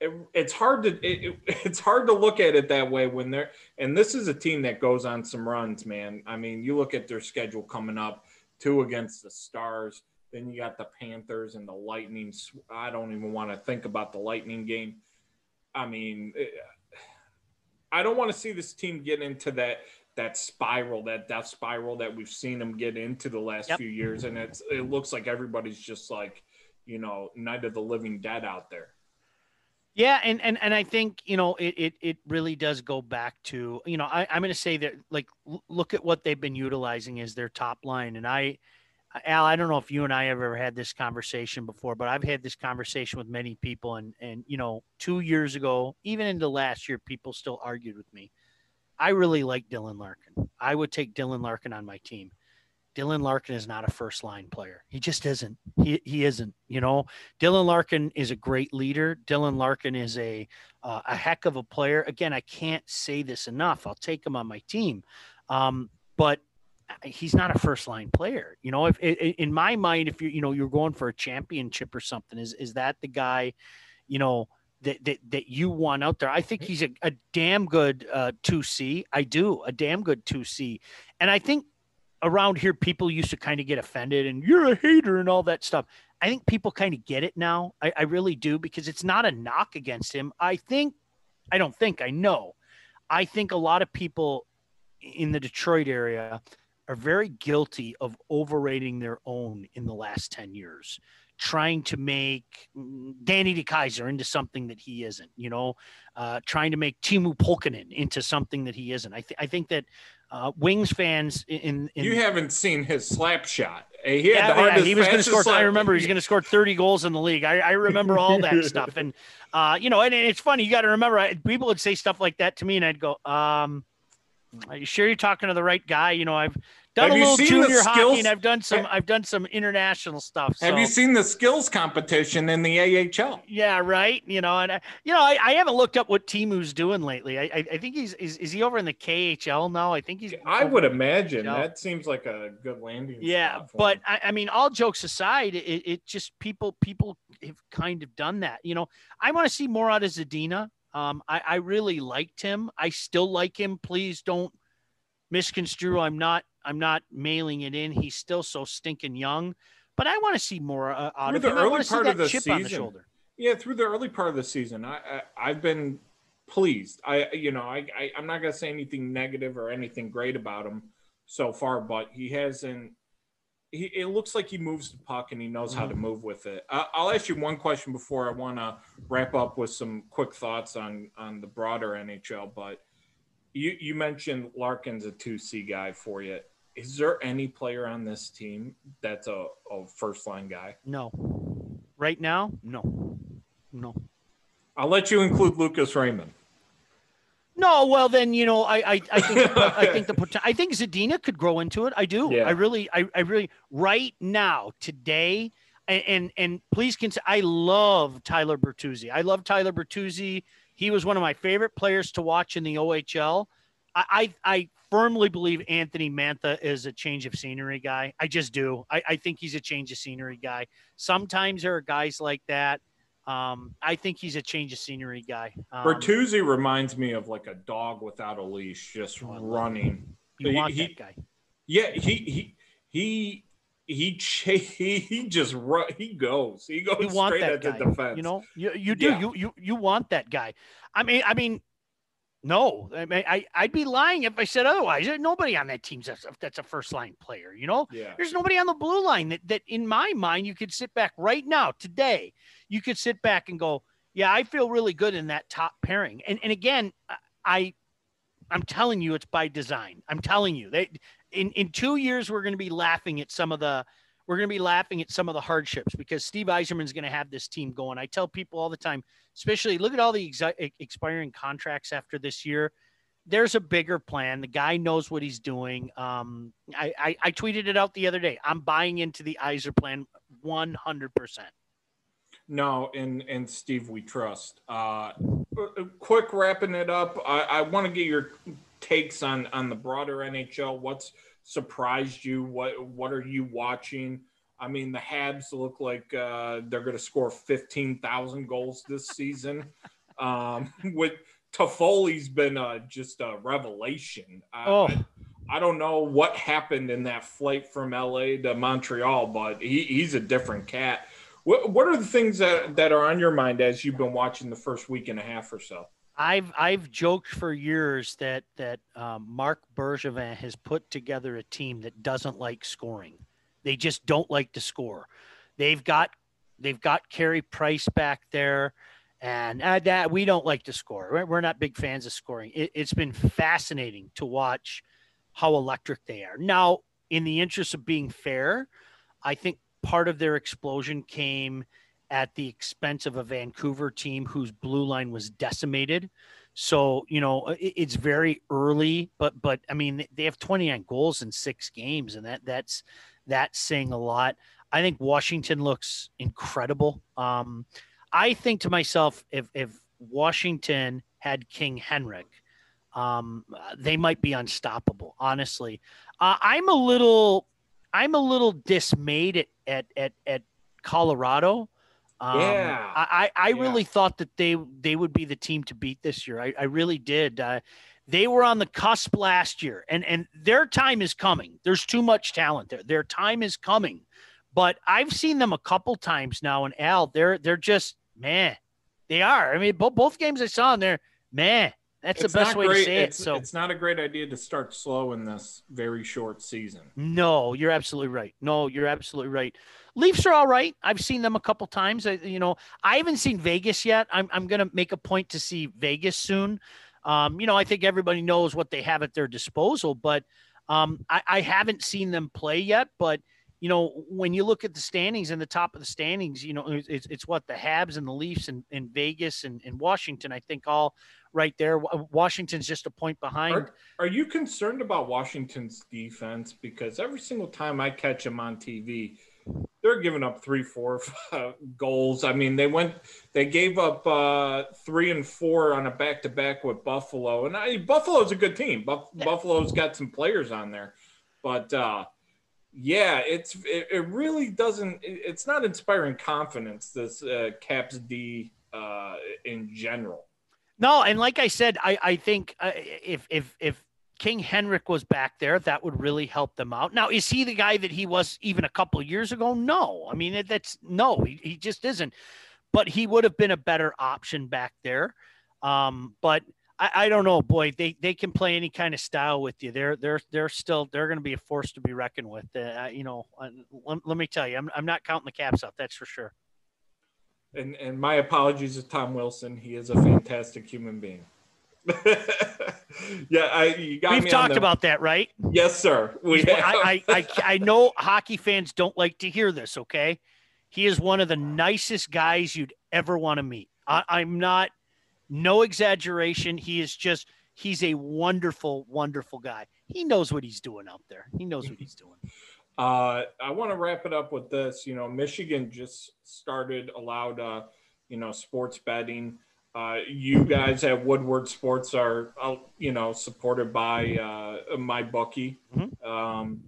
It, it's hard to it, it's hard to look at it that way when they're and this is a team that goes on some runs, man. I mean, you look at their schedule coming up, two against the Stars, then you got the Panthers and the Lightning. I don't even want to think about the Lightning game. I mean, eh, I don't want to see this team get into that that spiral, that death spiral that we've seen them get into the last yep. few years, and it's it looks like everybody's just like, you know, night of the living dead out there. Yeah, and and and I think you know it it, it really does go back to you know I, I'm going to say that like look at what they've been utilizing as their top line, and I Al, I don't know if you and I have ever had this conversation before, but I've had this conversation with many people, and and you know, two years ago, even into last year, people still argued with me. I really like Dylan Larkin. I would take Dylan Larkin on my team. Dylan Larkin is not a first line player. He just isn't. He he isn't. You know, Dylan Larkin is a great leader. Dylan Larkin is a uh, a heck of a player. Again, I can't say this enough. I'll take him on my team, um, but he's not a first line player. You know, if in my mind, if you you know you're going for a championship or something, is is that the guy, you know, that that, that you want out there? I think he's a, a damn good uh, two C. I do a damn good two C, and I think around here people used to kind of get offended and you're a hater and all that stuff. I think people kind of get it now. I, I really do because it's not a knock against him. I think, I don't think, I know. I think a lot of people in the Detroit area are very guilty of overrating their own in the last 10 years, trying to make mm, Danny DeKeyser into something that he isn't, you know, uh, trying to make Teemu Pulkkinen into something that he isn't. I, th- I think that uh, Wings fans in, in, You haven't seen his slap shot. He, yeah, yeah, he was going to score. Slap. I remember he's going to score 30 goals in the league. I, I remember all that stuff. And, uh, you know, and, and, it's funny. You got to remember, people would say stuff like that to me, and I'd go, um, are you sure you're talking to the right guy? You know, I've done have a little junior hockey and I've done some I've done some international stuff. So. Have you seen the skills competition in the AHL? Yeah, right. You know, and I, you know, I, I haven't looked up what Teemu's doing lately. I, I, I think he's is, is he over in the KHL now? I think he's. I would imagine that seems like a good landing. Yeah, but I, I, mean, all jokes aside, it, it just people people have kind of done that. You know, I want to see more out of Zadina. Um, I, I really liked him. I still like him. Please don't misconstrue. I'm not. I'm not mailing it in. He's still so stinking young, but I want to see more uh, out through of the him. early part of the season. The yeah, through the early part of the season, I, I have been pleased. I you know I, I I'm not gonna say anything negative or anything great about him so far, but he hasn't he, it looks like he moves the puck and he knows how to mm-hmm. move with it. I, will ask you one question before I want to wrap up with some quick thoughts on on the broader NHL. But you you mentioned Larkin's a two C guy for you. Is there any player on this team that's a, a first line guy? No. Right now, no, no. I'll let you include Lucas Raymond. No, well then you know I I, I think I think the I think Zadina could grow into it. I do. Yeah. I really I, I really right now today and and, and please consider I love Tyler Bertuzzi. I love Tyler Bertuzzi. He was one of my favorite players to watch in the OHL. I I, I firmly believe Anthony Mantha is a change of scenery guy. I just do. I, I think he's a change of scenery guy. Sometimes there are guys like that um, I think he's a change of scenery guy. Um, Bertuzzi reminds me of like a dog without a leash, just oh, running. You he, want that guy? Yeah, he he he he he just run, he goes he goes you straight at guy. the defense. You know, you you do yeah. you you you want that guy. I mean, I mean, no, I mean, I, I'd be lying if I said otherwise. There's nobody on that team that's a, that's a first line player. You know, yeah. there's nobody on the blue line that, that, in my mind, you could sit back right now, today, you could sit back and go, yeah, I feel really good in that top pairing. And and again, I, I'm telling you, it's by design. I'm telling you, they in in two years we're going to be laughing at some of the we're going to be laughing at some of the hardships because Steve Yzerman's going to have this team going. I tell people all the time, especially look at all the exi- expiring contracts after this year. there's a bigger plan. The guy knows what he's doing. Um, I, I, I tweeted it out the other day. I'm buying into the Yzer plan 100. percent No, and and Steve, we trust. Uh, quick wrapping it up. I, I want to get your takes on on the broader NHL. What's surprised you? What what are you watching? I mean, the Habs look like uh, they're going to score fifteen thousand goals this season. Um, with Toffoli's been uh, just a revelation. Oh. I, I don't know what happened in that flight from LA to Montreal, but he, he's a different cat. What, what are the things that, that are on your mind as you've been watching the first week and a half or so? I've I've joked for years that that um, Marc Bergevin has put together a team that doesn't like scoring. They just don't like to score. They've got they've got Carey Price back there, and uh, that we don't like to score. We're, we're not big fans of scoring. It, it's been fascinating to watch how electric they are. Now, in the interest of being fair, I think part of their explosion came at the expense of a Vancouver team whose blue line was decimated. So, you know, it, it's very early, but but I mean, they have 29 goals in 6 games and that that's that's saying a lot. I think Washington looks incredible. Um, I think to myself if if Washington had King Henrik, um, they might be unstoppable. Honestly, uh, I'm a little, I'm a little dismayed at at at, at Colorado. Um, Yeah. I I, I Yeah. really thought that they they would be the team to beat this year. I, I really did. Uh, they were on the cusp last year, and and their time is coming. There's too much talent there. Their time is coming, but I've seen them a couple times now. And Al, they're they're just man, they are. I mean, both both games I saw in there, man, that's It's the best way great. to say it's, it. So it's not a great idea to start slow in this very short season. No, you're absolutely right. No, you're absolutely right. Leafs are all right. I've seen them a couple times. I, you know, I haven't seen Vegas yet. I'm, I'm going to make a point to see Vegas soon. Um, you know, I think everybody knows what they have at their disposal, but um, I, I haven't seen them play yet. But you know, when you look at the standings and the top of the standings, you know, it's, it's what the Habs and the Leafs and, and Vegas and, and Washington. I think all right there. Washington's just a point behind. Are, are you concerned about Washington's defense? Because every single time I catch them on TV, they're giving up three, four uh, goals. I mean, they went, they gave up uh, three and four on a back to back with Buffalo, and I, Buffalo's a good team. Buff, Buffalo's got some players on there, but uh, yeah, it's it, it really doesn't. it- it's not inspiring confidence. This uh, Caps D uh, in general. No, and like I said, I I think uh, if if if King Henrik was back there, that would really help them out. Now, is he the guy that he was even a couple years ago? No, I mean that's no, he, he just isn't. But he would have been a better option back there. Um, but I, I don't know, boy, they they can play any kind of style with you. They're they're they're still they're going to be a force to be reckoned with. Uh, you know, uh, let, let me tell you, I'm I'm not counting the caps out. That's for sure. And and my apologies to Tom Wilson. He is a fantastic human being. yeah, I you got We've talked the- about that, right? Yes, sir. We. I, I, I, I know hockey fans don't like to hear this. Okay, he is one of the nicest guys you'd ever want to meet. I, I'm not, no exaggeration. He is just, he's a wonderful, wonderful guy. He knows what he's doing out there. He knows what he's doing. Uh, I want to wrap it up with this. You know, Michigan just started allowed, uh, you know, sports betting. Uh, you guys at Woodward Sports are, uh, you know, supported by uh, my bookie. Mhm. Um,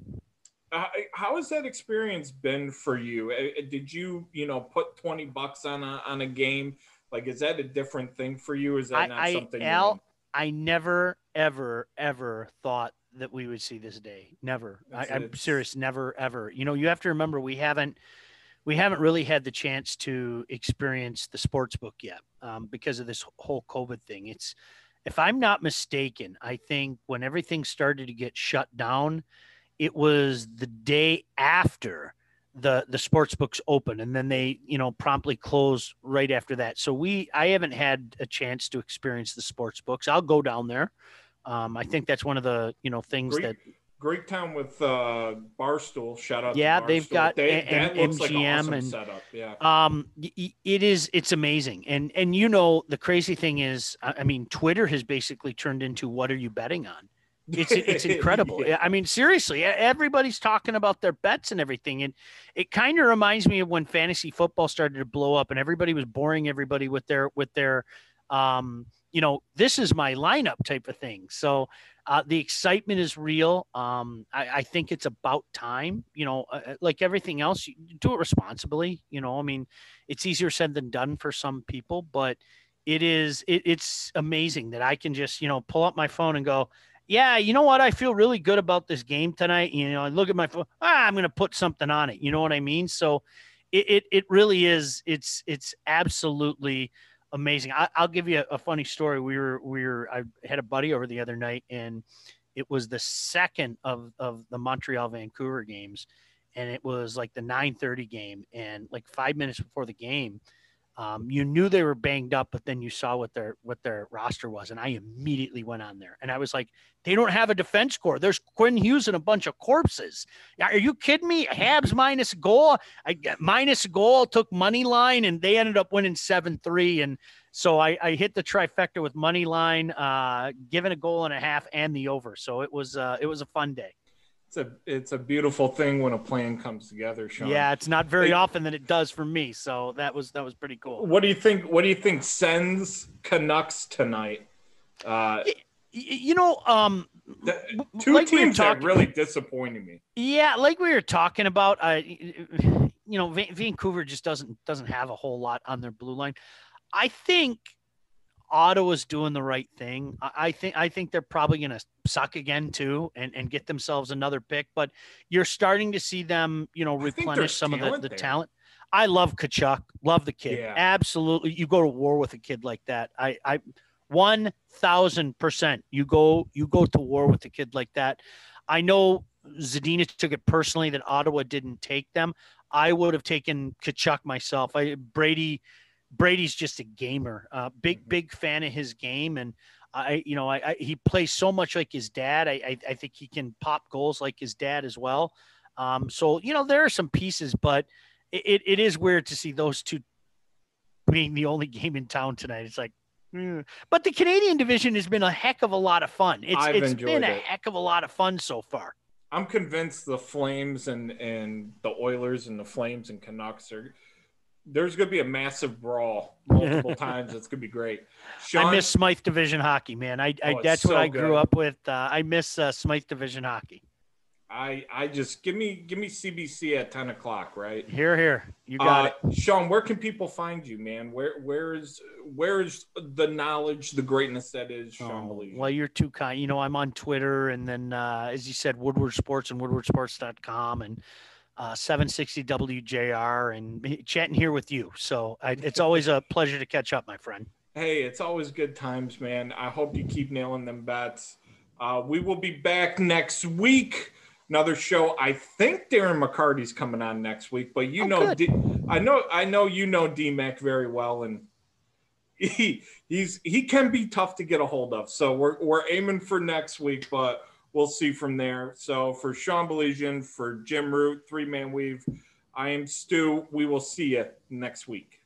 how has that experience been for you? Uh, Did you, you know, put twenty bucks on a on a game? Like, is that a different thing for you? Is that I- not I- something? you Al. I never, ever, ever thought that we would see this day. Never. I, I'm it's- serious. Never, ever. You know, you have to remember we haven't, we haven't really had the chance to experience the sports book yet um, because of this whole COVID thing. It's, if I'm not mistaken, I think when everything started to get shut down, it was the day after the the sports books open and then they you know promptly close right after that so we i haven't had a chance to experience the sports books i'll go down there um, i think that's one of the you know things that Great, that Greektown with uh, Barstool. Shout out. Yeah, they've got they, a- that and looks like an MGM awesome and-. Yeah. Um, it is. It's amazing, and and you know the crazy thing is, I mean, Twitter has basically turned into what are you betting on? It's it's incredible. Yeah. I mean, seriously, everybody's talking about their bets and everything, and it kind of reminds me of when fantasy football started to blow up, and everybody was boring everybody with their with their, um, you know, this is my lineup type of thing. So. Uh, the excitement is real. Um, I, I think it's about time. You know, uh, uh, like everything else, do it responsibly. You know, I mean, it's easier said than done for some people, but it is. It, it's amazing that I can just you know pull up my phone and go, yeah, you know what? I feel really good about this game tonight. You know, I look at my phone. Ah, I'm going to put something on it. You know what I mean? So, it it, it really is. It's it's absolutely amazing. I, I'll give you a, a funny story. We were we were I had a buddy over the other night, and it was the second of of the Montreal Vancouver games, and it was like the 9:30 game, and like five minutes before the game. Um, you knew they were banged up, but then you saw what their what their roster was, and I immediately went on there, and I was like, "They don't have a defense core. There's Quinn Hughes and a bunch of corpses. Are you kidding me? Habs minus goal. I minus goal took money line, and they ended up winning seven three, and so I, I hit the trifecta with money line, uh, given a goal and a half, and the over. So it was uh, it was a fun day. It's a it's a beautiful thing when a plan comes together, Sean. Yeah, it's not very Hey. often that it does for me. So that was that was pretty cool. What do you think? What do you think? Sens Canucks tonight. Uh, Y- You know, um, the, two like we teams that really disappointed me. Yeah, like we were talking about, uh, you know, Vancouver just doesn't doesn't have a whole lot on their blue line. I think Ottawa's doing the right thing. I, I think I think they're probably going to suck again too, and and get themselves another pick. But you're starting to see them, you know, replenish some of the, talent the there. talent. I love Tkachuk, love the kid. Yeah. Absolutely, you go to war with a kid like that. I I one thousand percent. You go you go to war with a kid like that. I know Zadina took it personally that Ottawa didn't take them. I would have taken Tkachuk myself. I Brady Brady's just a gamer. Uh, big Mhm. big fan of his game, and I you know I, I he plays so much like his dad. I, I I think he can pop goals like his dad as well. Um, so you know there are some pieces, but it, it, is weird to see those two being the only game in town tonight. It's like. mm. But the Canadian division has been a heck of a lot of fun. It's I've it's been a it. heck of a lot of fun so far. I'm convinced the Flames and and the Oilers and the Flames and Canucks are. There's going to be a massive brawl multiple times. It's going to be great. Sean, I miss Smythe Division hockey, man. I, I Oh, that's what so I grew good. up with. Uh, I miss uh, Smythe Division hockey. I I just give me give me CBC at 10 o'clock, right? Here, here, you got it. Uh, Sean, where can people find you, man? Where where is where is the knowledge, the greatness that is Sean Oh, well, you're too kind. You know, I'm on Twitter, and then uh, as you said, Woodward Sports and WoodwardSports.com, and uh, 760 WJR, and chatting here with you. So I, it's always a pleasure to catch up, my friend. Hey, it's always good times, man. I hope you keep nailing them bets. Uh, we will be back next week. Another show. I think Darren McCarty's coming on next week, but you Oh, know. D- I know, I know you know DMAC very well, and he he's he can be tough to get a hold of. So we're we're aiming for next week, but we'll see from there. So for Sean Baligian, for Jim Root, three man weave, I am Stu. We will see you next week.